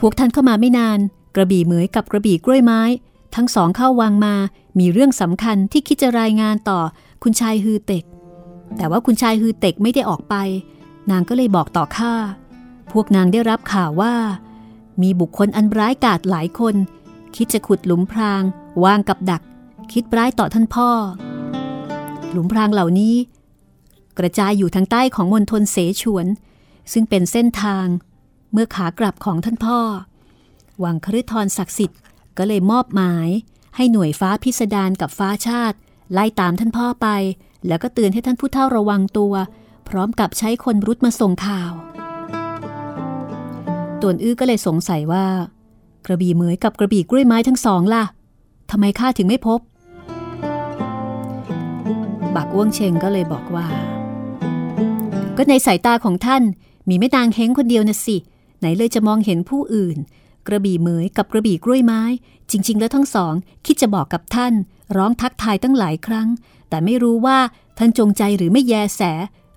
พวกท่านเข้ามาไม่นาน กระบี่เหมยกับกระบี่กล้วยไม้ ทั้งสองเข้าวังมา มีเรื่องสำคัญที่คิดจะรายงานต่อคุณชายฮือเต็ก แต่ว่าคุณชายฮือเต็กไม่ได้ออกไป นางก็เลยบอกต่อข้า พวกนางได้รับข่าวว่า มีบุคคลอันร้ายกาจหลายคน คิดจะขุดหลุมพราง วางกับดัก คิดร้ายต่อท่านพ่อ หลุมพรางเหล่านี้ กระจายอยู่ทางใต้ของมณฑลเสฉวน ซึ่งเป็นเส้นทางเมื่อขากลับของท่านพ่อ วังคฤทรศักดิ์สิทธิ์ก็เลยมอบหมาย ให้หน่วยฟ้าพิสดารกับฟ้าชาติ ไล่ตามท่านพ่อไป แล้วก็เตือนให้ท่านผู้เฒ่าระวังตัว พร้อมกับใช้คนรุดมาส่งข่าวตวนอื้อก็เลยสงสัยว่า กระบี่เหมยกับกระบี่กล้วยไม้ทั้งสองล่ะทำไมข้าถึงไม่พบ บักอ้วงเชงก็เลยบอกว่า ก็ในสายตาของท่านมีแม่นางเฮงคนเดียวนะสิ ไหนเลยจะมองเห็นผู้อื่น กระบี่เหมยกับกระบี่กล้วยไม้ จริง ๆ แล้วทั้งสอง คิดจะบอกกับท่าน ร้องทักทายตั้งหลายครั้ง แต่ไม่รู้ว่าท่านจงใจหรือไม่แยแส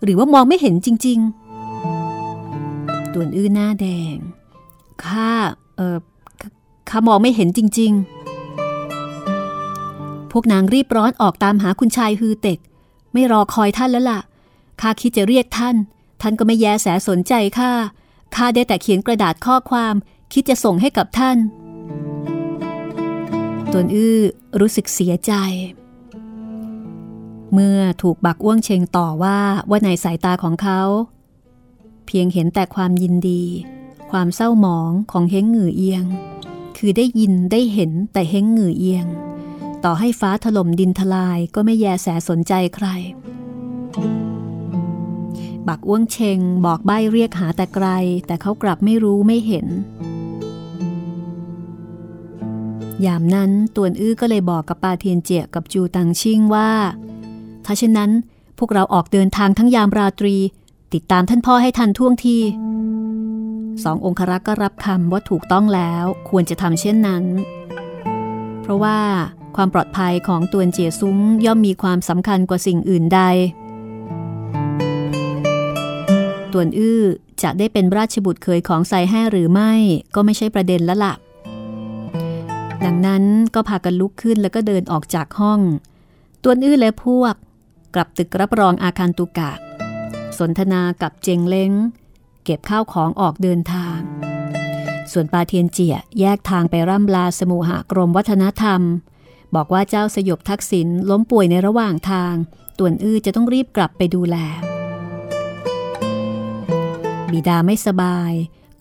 หรือว่ามองไม่เห็นจริง ๆ ต่วนอื้อหน้าแดง ข้า เออข้ามองไม่เห็นจริง ๆ พวกนางรีบร้อนออกตามหาคุณชายฮือเต็ก ไม่รอคอยท่านแล้วล่ะ ข้าคิดจะเรียกท่าน ท่านก็ไม่แยแสสนใจข้า ข้าได้แต่เขียนกระดาษข้อความคิดจะส่งให้กับท่านตวนอื้อรู้สึกเสียใจ เมื่อถูกบักอ้วงเชงต่อว่าว่าในสายตาของเขา เพียงเห็นแต่ความยินดี ความเศร้าหมองของเฮงหงือเอียง คือได้ยินได้เห็นแต่เฮงหงือเอียง ต่อให้ฟ้าถล่มดินทลายก็ไม่แยแสสนใจใคร บักอ้วงเชงบอกใบ้เรียกหาแต่ไกล แต่เขากลับไม่รู้ไม่เห็นยามนั้นตวนอื้อก็เลยบอกกับปาเทียนเจียกับจูตังชิงว่า ถ้าเช่นนั้น พวกเราออกเดินทางทั้งยามราตรี ติดตามท่านพ่อให้ทันท่วงทีสององครักษ์ก็รับคำว่าถูกต้องแล้วควรจะทำเช่นนั้น เพราะว่าความปลอดภัยของตัวเจียซุ้งย่อมมีความสำคัญกว่าสิ่งอื่นใด ตวนอื้อจะได้เป็นราชบุตรเคยของไซแห่หรือไม่ก็ไม่ใช่ประเด็นละละ่ะ ดังนั้นก็พากันลุกขึ้นแล้วก็เดินออกจากห้องตัวอื้อและพวก กลับตึกรับรองอาคารตุกะ สนทนากับเจงเล้ง เก็บข้าวของออกเดินทาง ส่วนปาเทียนเจียแยกทางไปร่ำลาสมุหกรมวัฒนธรรม บอกว่าเจ้าสยบทักษิณล้มป่วยในระหว่างทาง ต่วนอื้อจะต้องรีบกลับไปดูแล บิดาไม่สบาย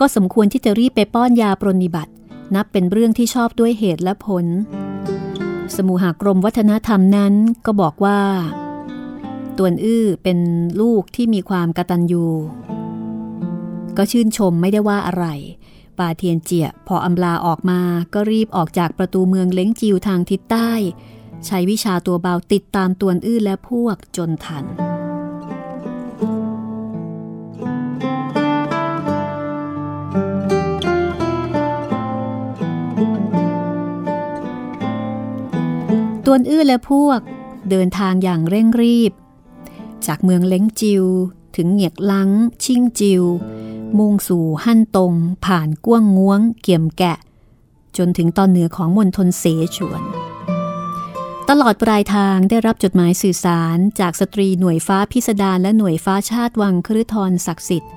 ก็สมควรที่จะรีบไปป้อนยาปรนิบัติ นับเป็นเรื่องที่ชอบด้วยเหตุและผล สมุหกรมวัฒนธรรมนั้นก็บอกว่า ตวนอื้อเป็นลูกที่มีความกระตัญญูก็ชื่นชมไม่ได้ว่าอะไรปาเทียนเจียพออำลาออกมาก็รีบออกจากประตูเมืองเล้งจิวทางทิศใต้ ใช้วิชาตัวเบาติดตามตวนอื้อและพวกจนทัน ตวนอื้อและพวกเดินทางอย่างเร่งรีบ จากเมืองเล้งจิว ถึงเหงียกลังชิ่งจิว มุ่งสู่ฮั่นตง ผ่านก้วงง้วง เกี่ยมแกะ จนถึงตอนเหนือของมณฑลเสฉวน ตลอดปลายทางได้รับจดหมายสื่อสารจากสตรีหน่วยฟ้าพิสดารและหน่วยฟ้าชาติวังคฤทรศักดิ์สิทธิ์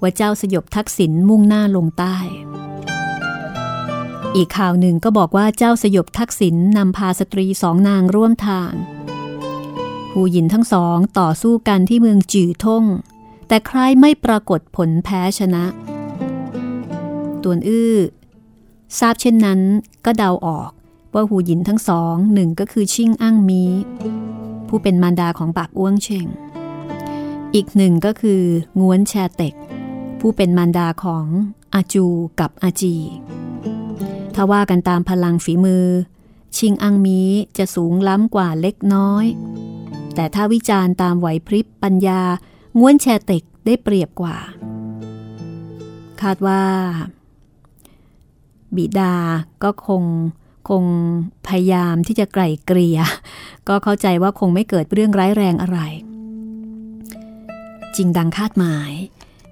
ว่าเจ้าสยบทักษิณมุ่งหน้าลงใต้ อีกข่าวหนึ่งก็บอกว่าเจ้าสยบทักษิณนนำพาสตรีสองนางร่วมทาง ผู้หญินทั้งสองต่อสู้กันที่เมืองจื่อท่ง แต่ใครไม่ปรากฏผลแพ้ชนะ ตวนอื้อทราบเช่นนั้นก็เดาออกว่าหูหยินทั้งสองหนึ่งก็คือชิ่งอั้งมี ผู้เป็นมารดาของปากอ้วงเชงอีกหนึ่งก็คืองวนแชเต็ก ผู้เป็นมารดาของอาจูกับอาจี ถ้าว่ากันตามพลังฝีมือ ชิงอังมีจะสูงล้ำกว่าเล็กน้อย แต่ถ้าวิจารณ์ตามไหวพริบปัญญาง้วนแชเต็กได้เปรียบกว่า คาดว่า บิดาก็คงคงพยายามที่จะไกล่เกลี่ย ก็เข้าใจว่าคงไม่เกิดเรื่องร้ายแรงอะไร จริงดังคาดหมาย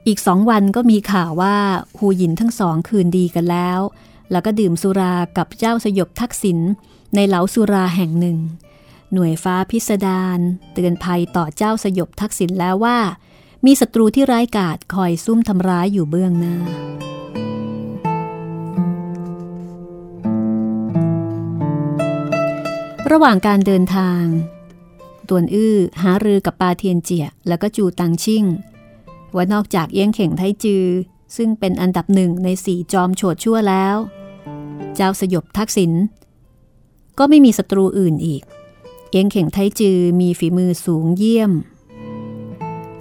อีกสองวันก็มีข่าวว่าฮูหยินทั้งสองคืนดีกันแล้ว แล้วก็ดื่มสุรากับเจ้าสยบทักษิณในเหลาสุราแห่งหนึ่ง หน่วยฟ้าพิสดารเตือนภัยต่อเจ้าสยบทักษิณแล้วว่า มีศัตรูที่ร้ายกาจคอยซุ่มทำร้ายอยู่เบื้องหน้า ระหว่างการเดินทาง ตวนอื้อหารือกับปาเทียนเจียแล้วก็จูตังชิ่ง ว่านอกจากเอี้ยงเข่งไทจือ ซึ่งเป็นอันดับหนึ่งในสี่จอมโฉดชั่วแล้ว เจ้าสยบทักษิณก็ไม่มีศัตรูอื่นอีก เอียงเข่งไทจือมีฝีมือสูงเยี่ยม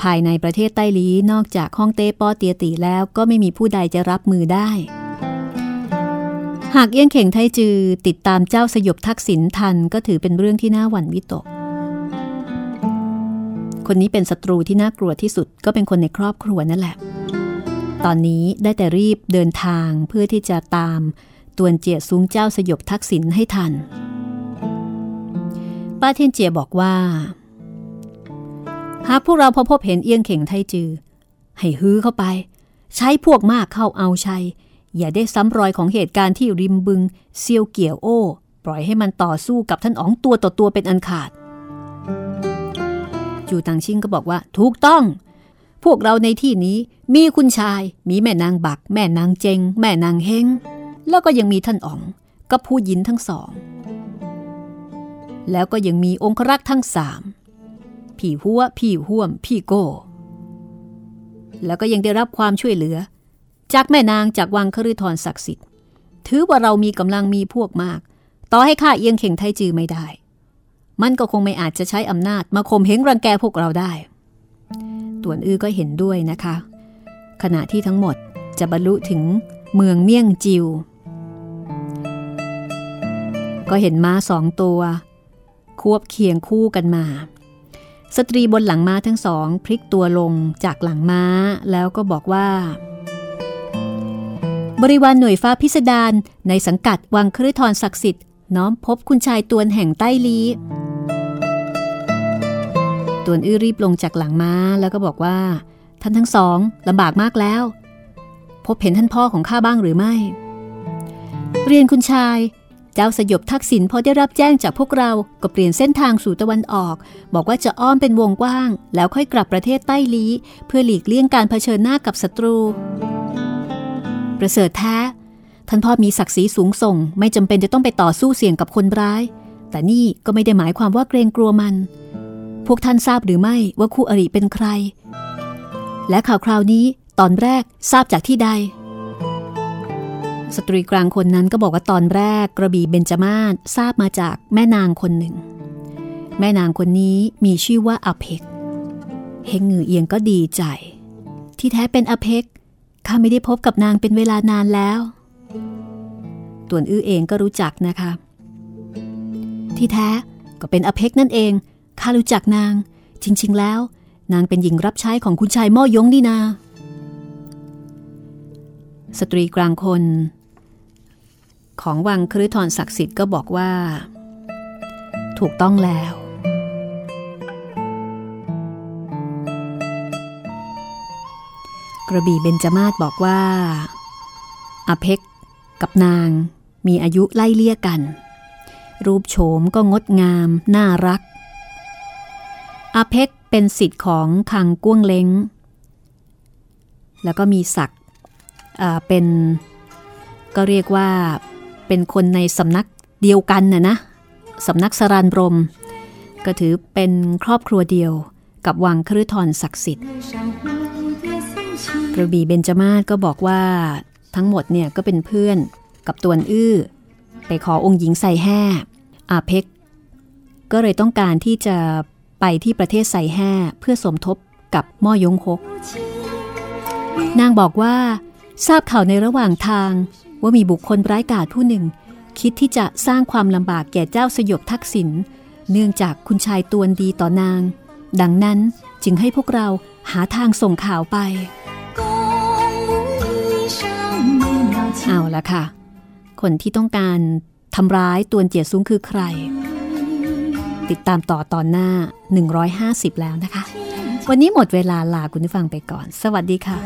ภายในประเทศใต้ลีนอกจากฮ่องเต้ป้อเตียตีแล้วก็ไม่มีผู้ใดจะรับมือได้ หากเอี้ยงเข่งไทจือติดตามเจ้าสยบทักษิณทันก็ถือเป็นเรื่องที่น่าหวั่นวิตก คนนี้เป็นศัตรูที่น่ากลัวที่สุดก็เป็นคนในครอบครัวนั่นแหละ ตอนนี้ได้แต่รีบเดินทางเพื่อที่จะตามตวนเจียซุ้งเจ้าสยบทักษิณให้ทัน ป้าเทียนเจียบอกว่า หากพวกเราพอพบเห็นเอียงเข่งไทจือ ให้ฮื้อเข้าไป ใช้พวกมากเข้าเอาชัย อย่าได้ซ้ำรอยของเหตุการณ์ที่ริมบึงเซียวเกี่ยวโอ้ ปล่อยให้มันต่อสู้กับท่านอ๋องตัวต่อตัวเป็นอันขาด จูตังชิงก็บอกว่า ถูกต้อง พวกเราในที่นี้มีคุณชาย มีแม่นางบัก แม่นางเจง แม่นางเฮงแล้วก็ยังมีท่านอ๋องกับผู้หญินทั้งสอง แล้วก็ยังมีองครักษ์ทั้งสามพี่หัว พี่ห่วม พี่โก้ แล้วก็ยังได้รับความช่วยเหลือ จากแม่นางจากวังคฤทรศักดิ์สิทธิ์ ถือว่าเรามีกำลังมีพวกมาก ต่อให้ข้าเอียงเข่งไทจือไม่ได้ มันก็คงไม่อาจจะใช้อำนาจมาข่มเหงรังแกพวกเราได้ต่วนอื้อก็เห็นด้วยนะคะ ขณะที่ทั้งหมดจะบรรลุถึงเมืองเมี่ยงจิว ก็เห็นม้าสองตัว ควบเคียงคู่กันมา สตรีบนหลังม้าทั้งสองพลิกตัวลงจากหลังม้าแล้วก็บอกว่า บริวารหน่วยฟ้าพิสดารในสังกัดวังคฤทรศักดิ์สิทธิ์น้อมพบคุณชายตวนแห่งใต้ลีตวนอื้อรีบลงจากหลังม้าแล้วก็บอกว่า ท่านทั้งสองลำบากมากแล้ว พบเห็นท่านพ่อของข้าบ้างหรือไม่ เรียนคุณชาย เจ้าสยบทักษิณพอได้รับแจ้งจากพวกเราก็เปลี่ยนเส้นทางสู่ตะวันออก บอกว่าจะอ้อมเป็นวงกว้าง แล้วค่อยกลับประเทศใต้ลีเพื่อหลีกเลี่ยงการเผชิญหน้ากับศัตรู ประเสริฐแท้ ท่านพ่อมีศักดิ์ศรีสูงส่ง ไม่จำเป็นจะต้องไปต่อสู้เสี่ยงกับคนร้าย แต่นี่ก็ไม่ได้หมายความว่าเกรงกลัวมัน พวกท่านทราบหรือไม่ว่าคู่อริเป็นใคร และข่าวคราวนี้ตอนแรกทราบจากที่ใด สตรีกลางคนนั้นก็บอกว่าตอนแรกกระบี่เบญจมาศทราบมาจากแม่นางคนหนึ่ง แม่นางคนนี้มีชื่อว่าอเพกเฮงหงือเอียงก็ดีใจ ที่แท้เป็นอเพกข้าไม่ได้พบกับนางเป็นเวลานานแล้วต่วนอื้อเองก็รู้จักนะคะ ที่แท้ก็เป็นอเพกนั่นเองข้ารู้จักนาง จริง ๆ แล้ว นางเป็นหญิงรับใช้ของคุณชายม่อยงนี่นา สตรีกลางคน ของวังคฤทรศักดิ์สิทธิ์ก็บอกว่า ถูกต้องแล้ว กระบี่เบญจมาศบอกว่าอาเพกกับนางมีอายุไล่เลี่ยกัน รูปโฉมก็งดงาม น่ารักอาเพกเป็นสิทธิ์ของคังก้วงเล้ง แล้วก็มีศักดิ์เป็นก็เรียกว่า เป็นคนในสำนักเดียวกันน่ะนะสำนักสรานรม ก็ถือเป็นครอบครัวเดียวกับวังคฤทรศักดิ์สิทธิ์กระบี่เบญจมาศก็บอกว่าทั้งหมดเนี่ยก็เป็นเพื่อนกับตวนอื้อ ไปขอองค์หญิงใส่แห่อาเพกก็เลยต้องการที่จะไปที่ประเทศใส่แห่เพื่อสมทบกับม่อยงฮกนางบอกว่าทราบข่าวในระหว่างทาง ว่ามีบุคคลร้ายกาจผู้หนึ่ง คิดที่จะสร้างความลำบากแก่เจ้าสยบทักษิณเนื่องจากคุณชายตวนดีต่อนาง ดังนั้นจึงให้พวกเราหาทางส่งข่าวไปเอาละค่ะ คนที่ต้องการทำร้ายตวนเจียซุ้งคือใคร ติดตามต่อตอนหน้า 150 แล้วนะคะ วันนี้หมดเวลาลาคุณผู้ฟังไปก่อน สวัสดีค่ะ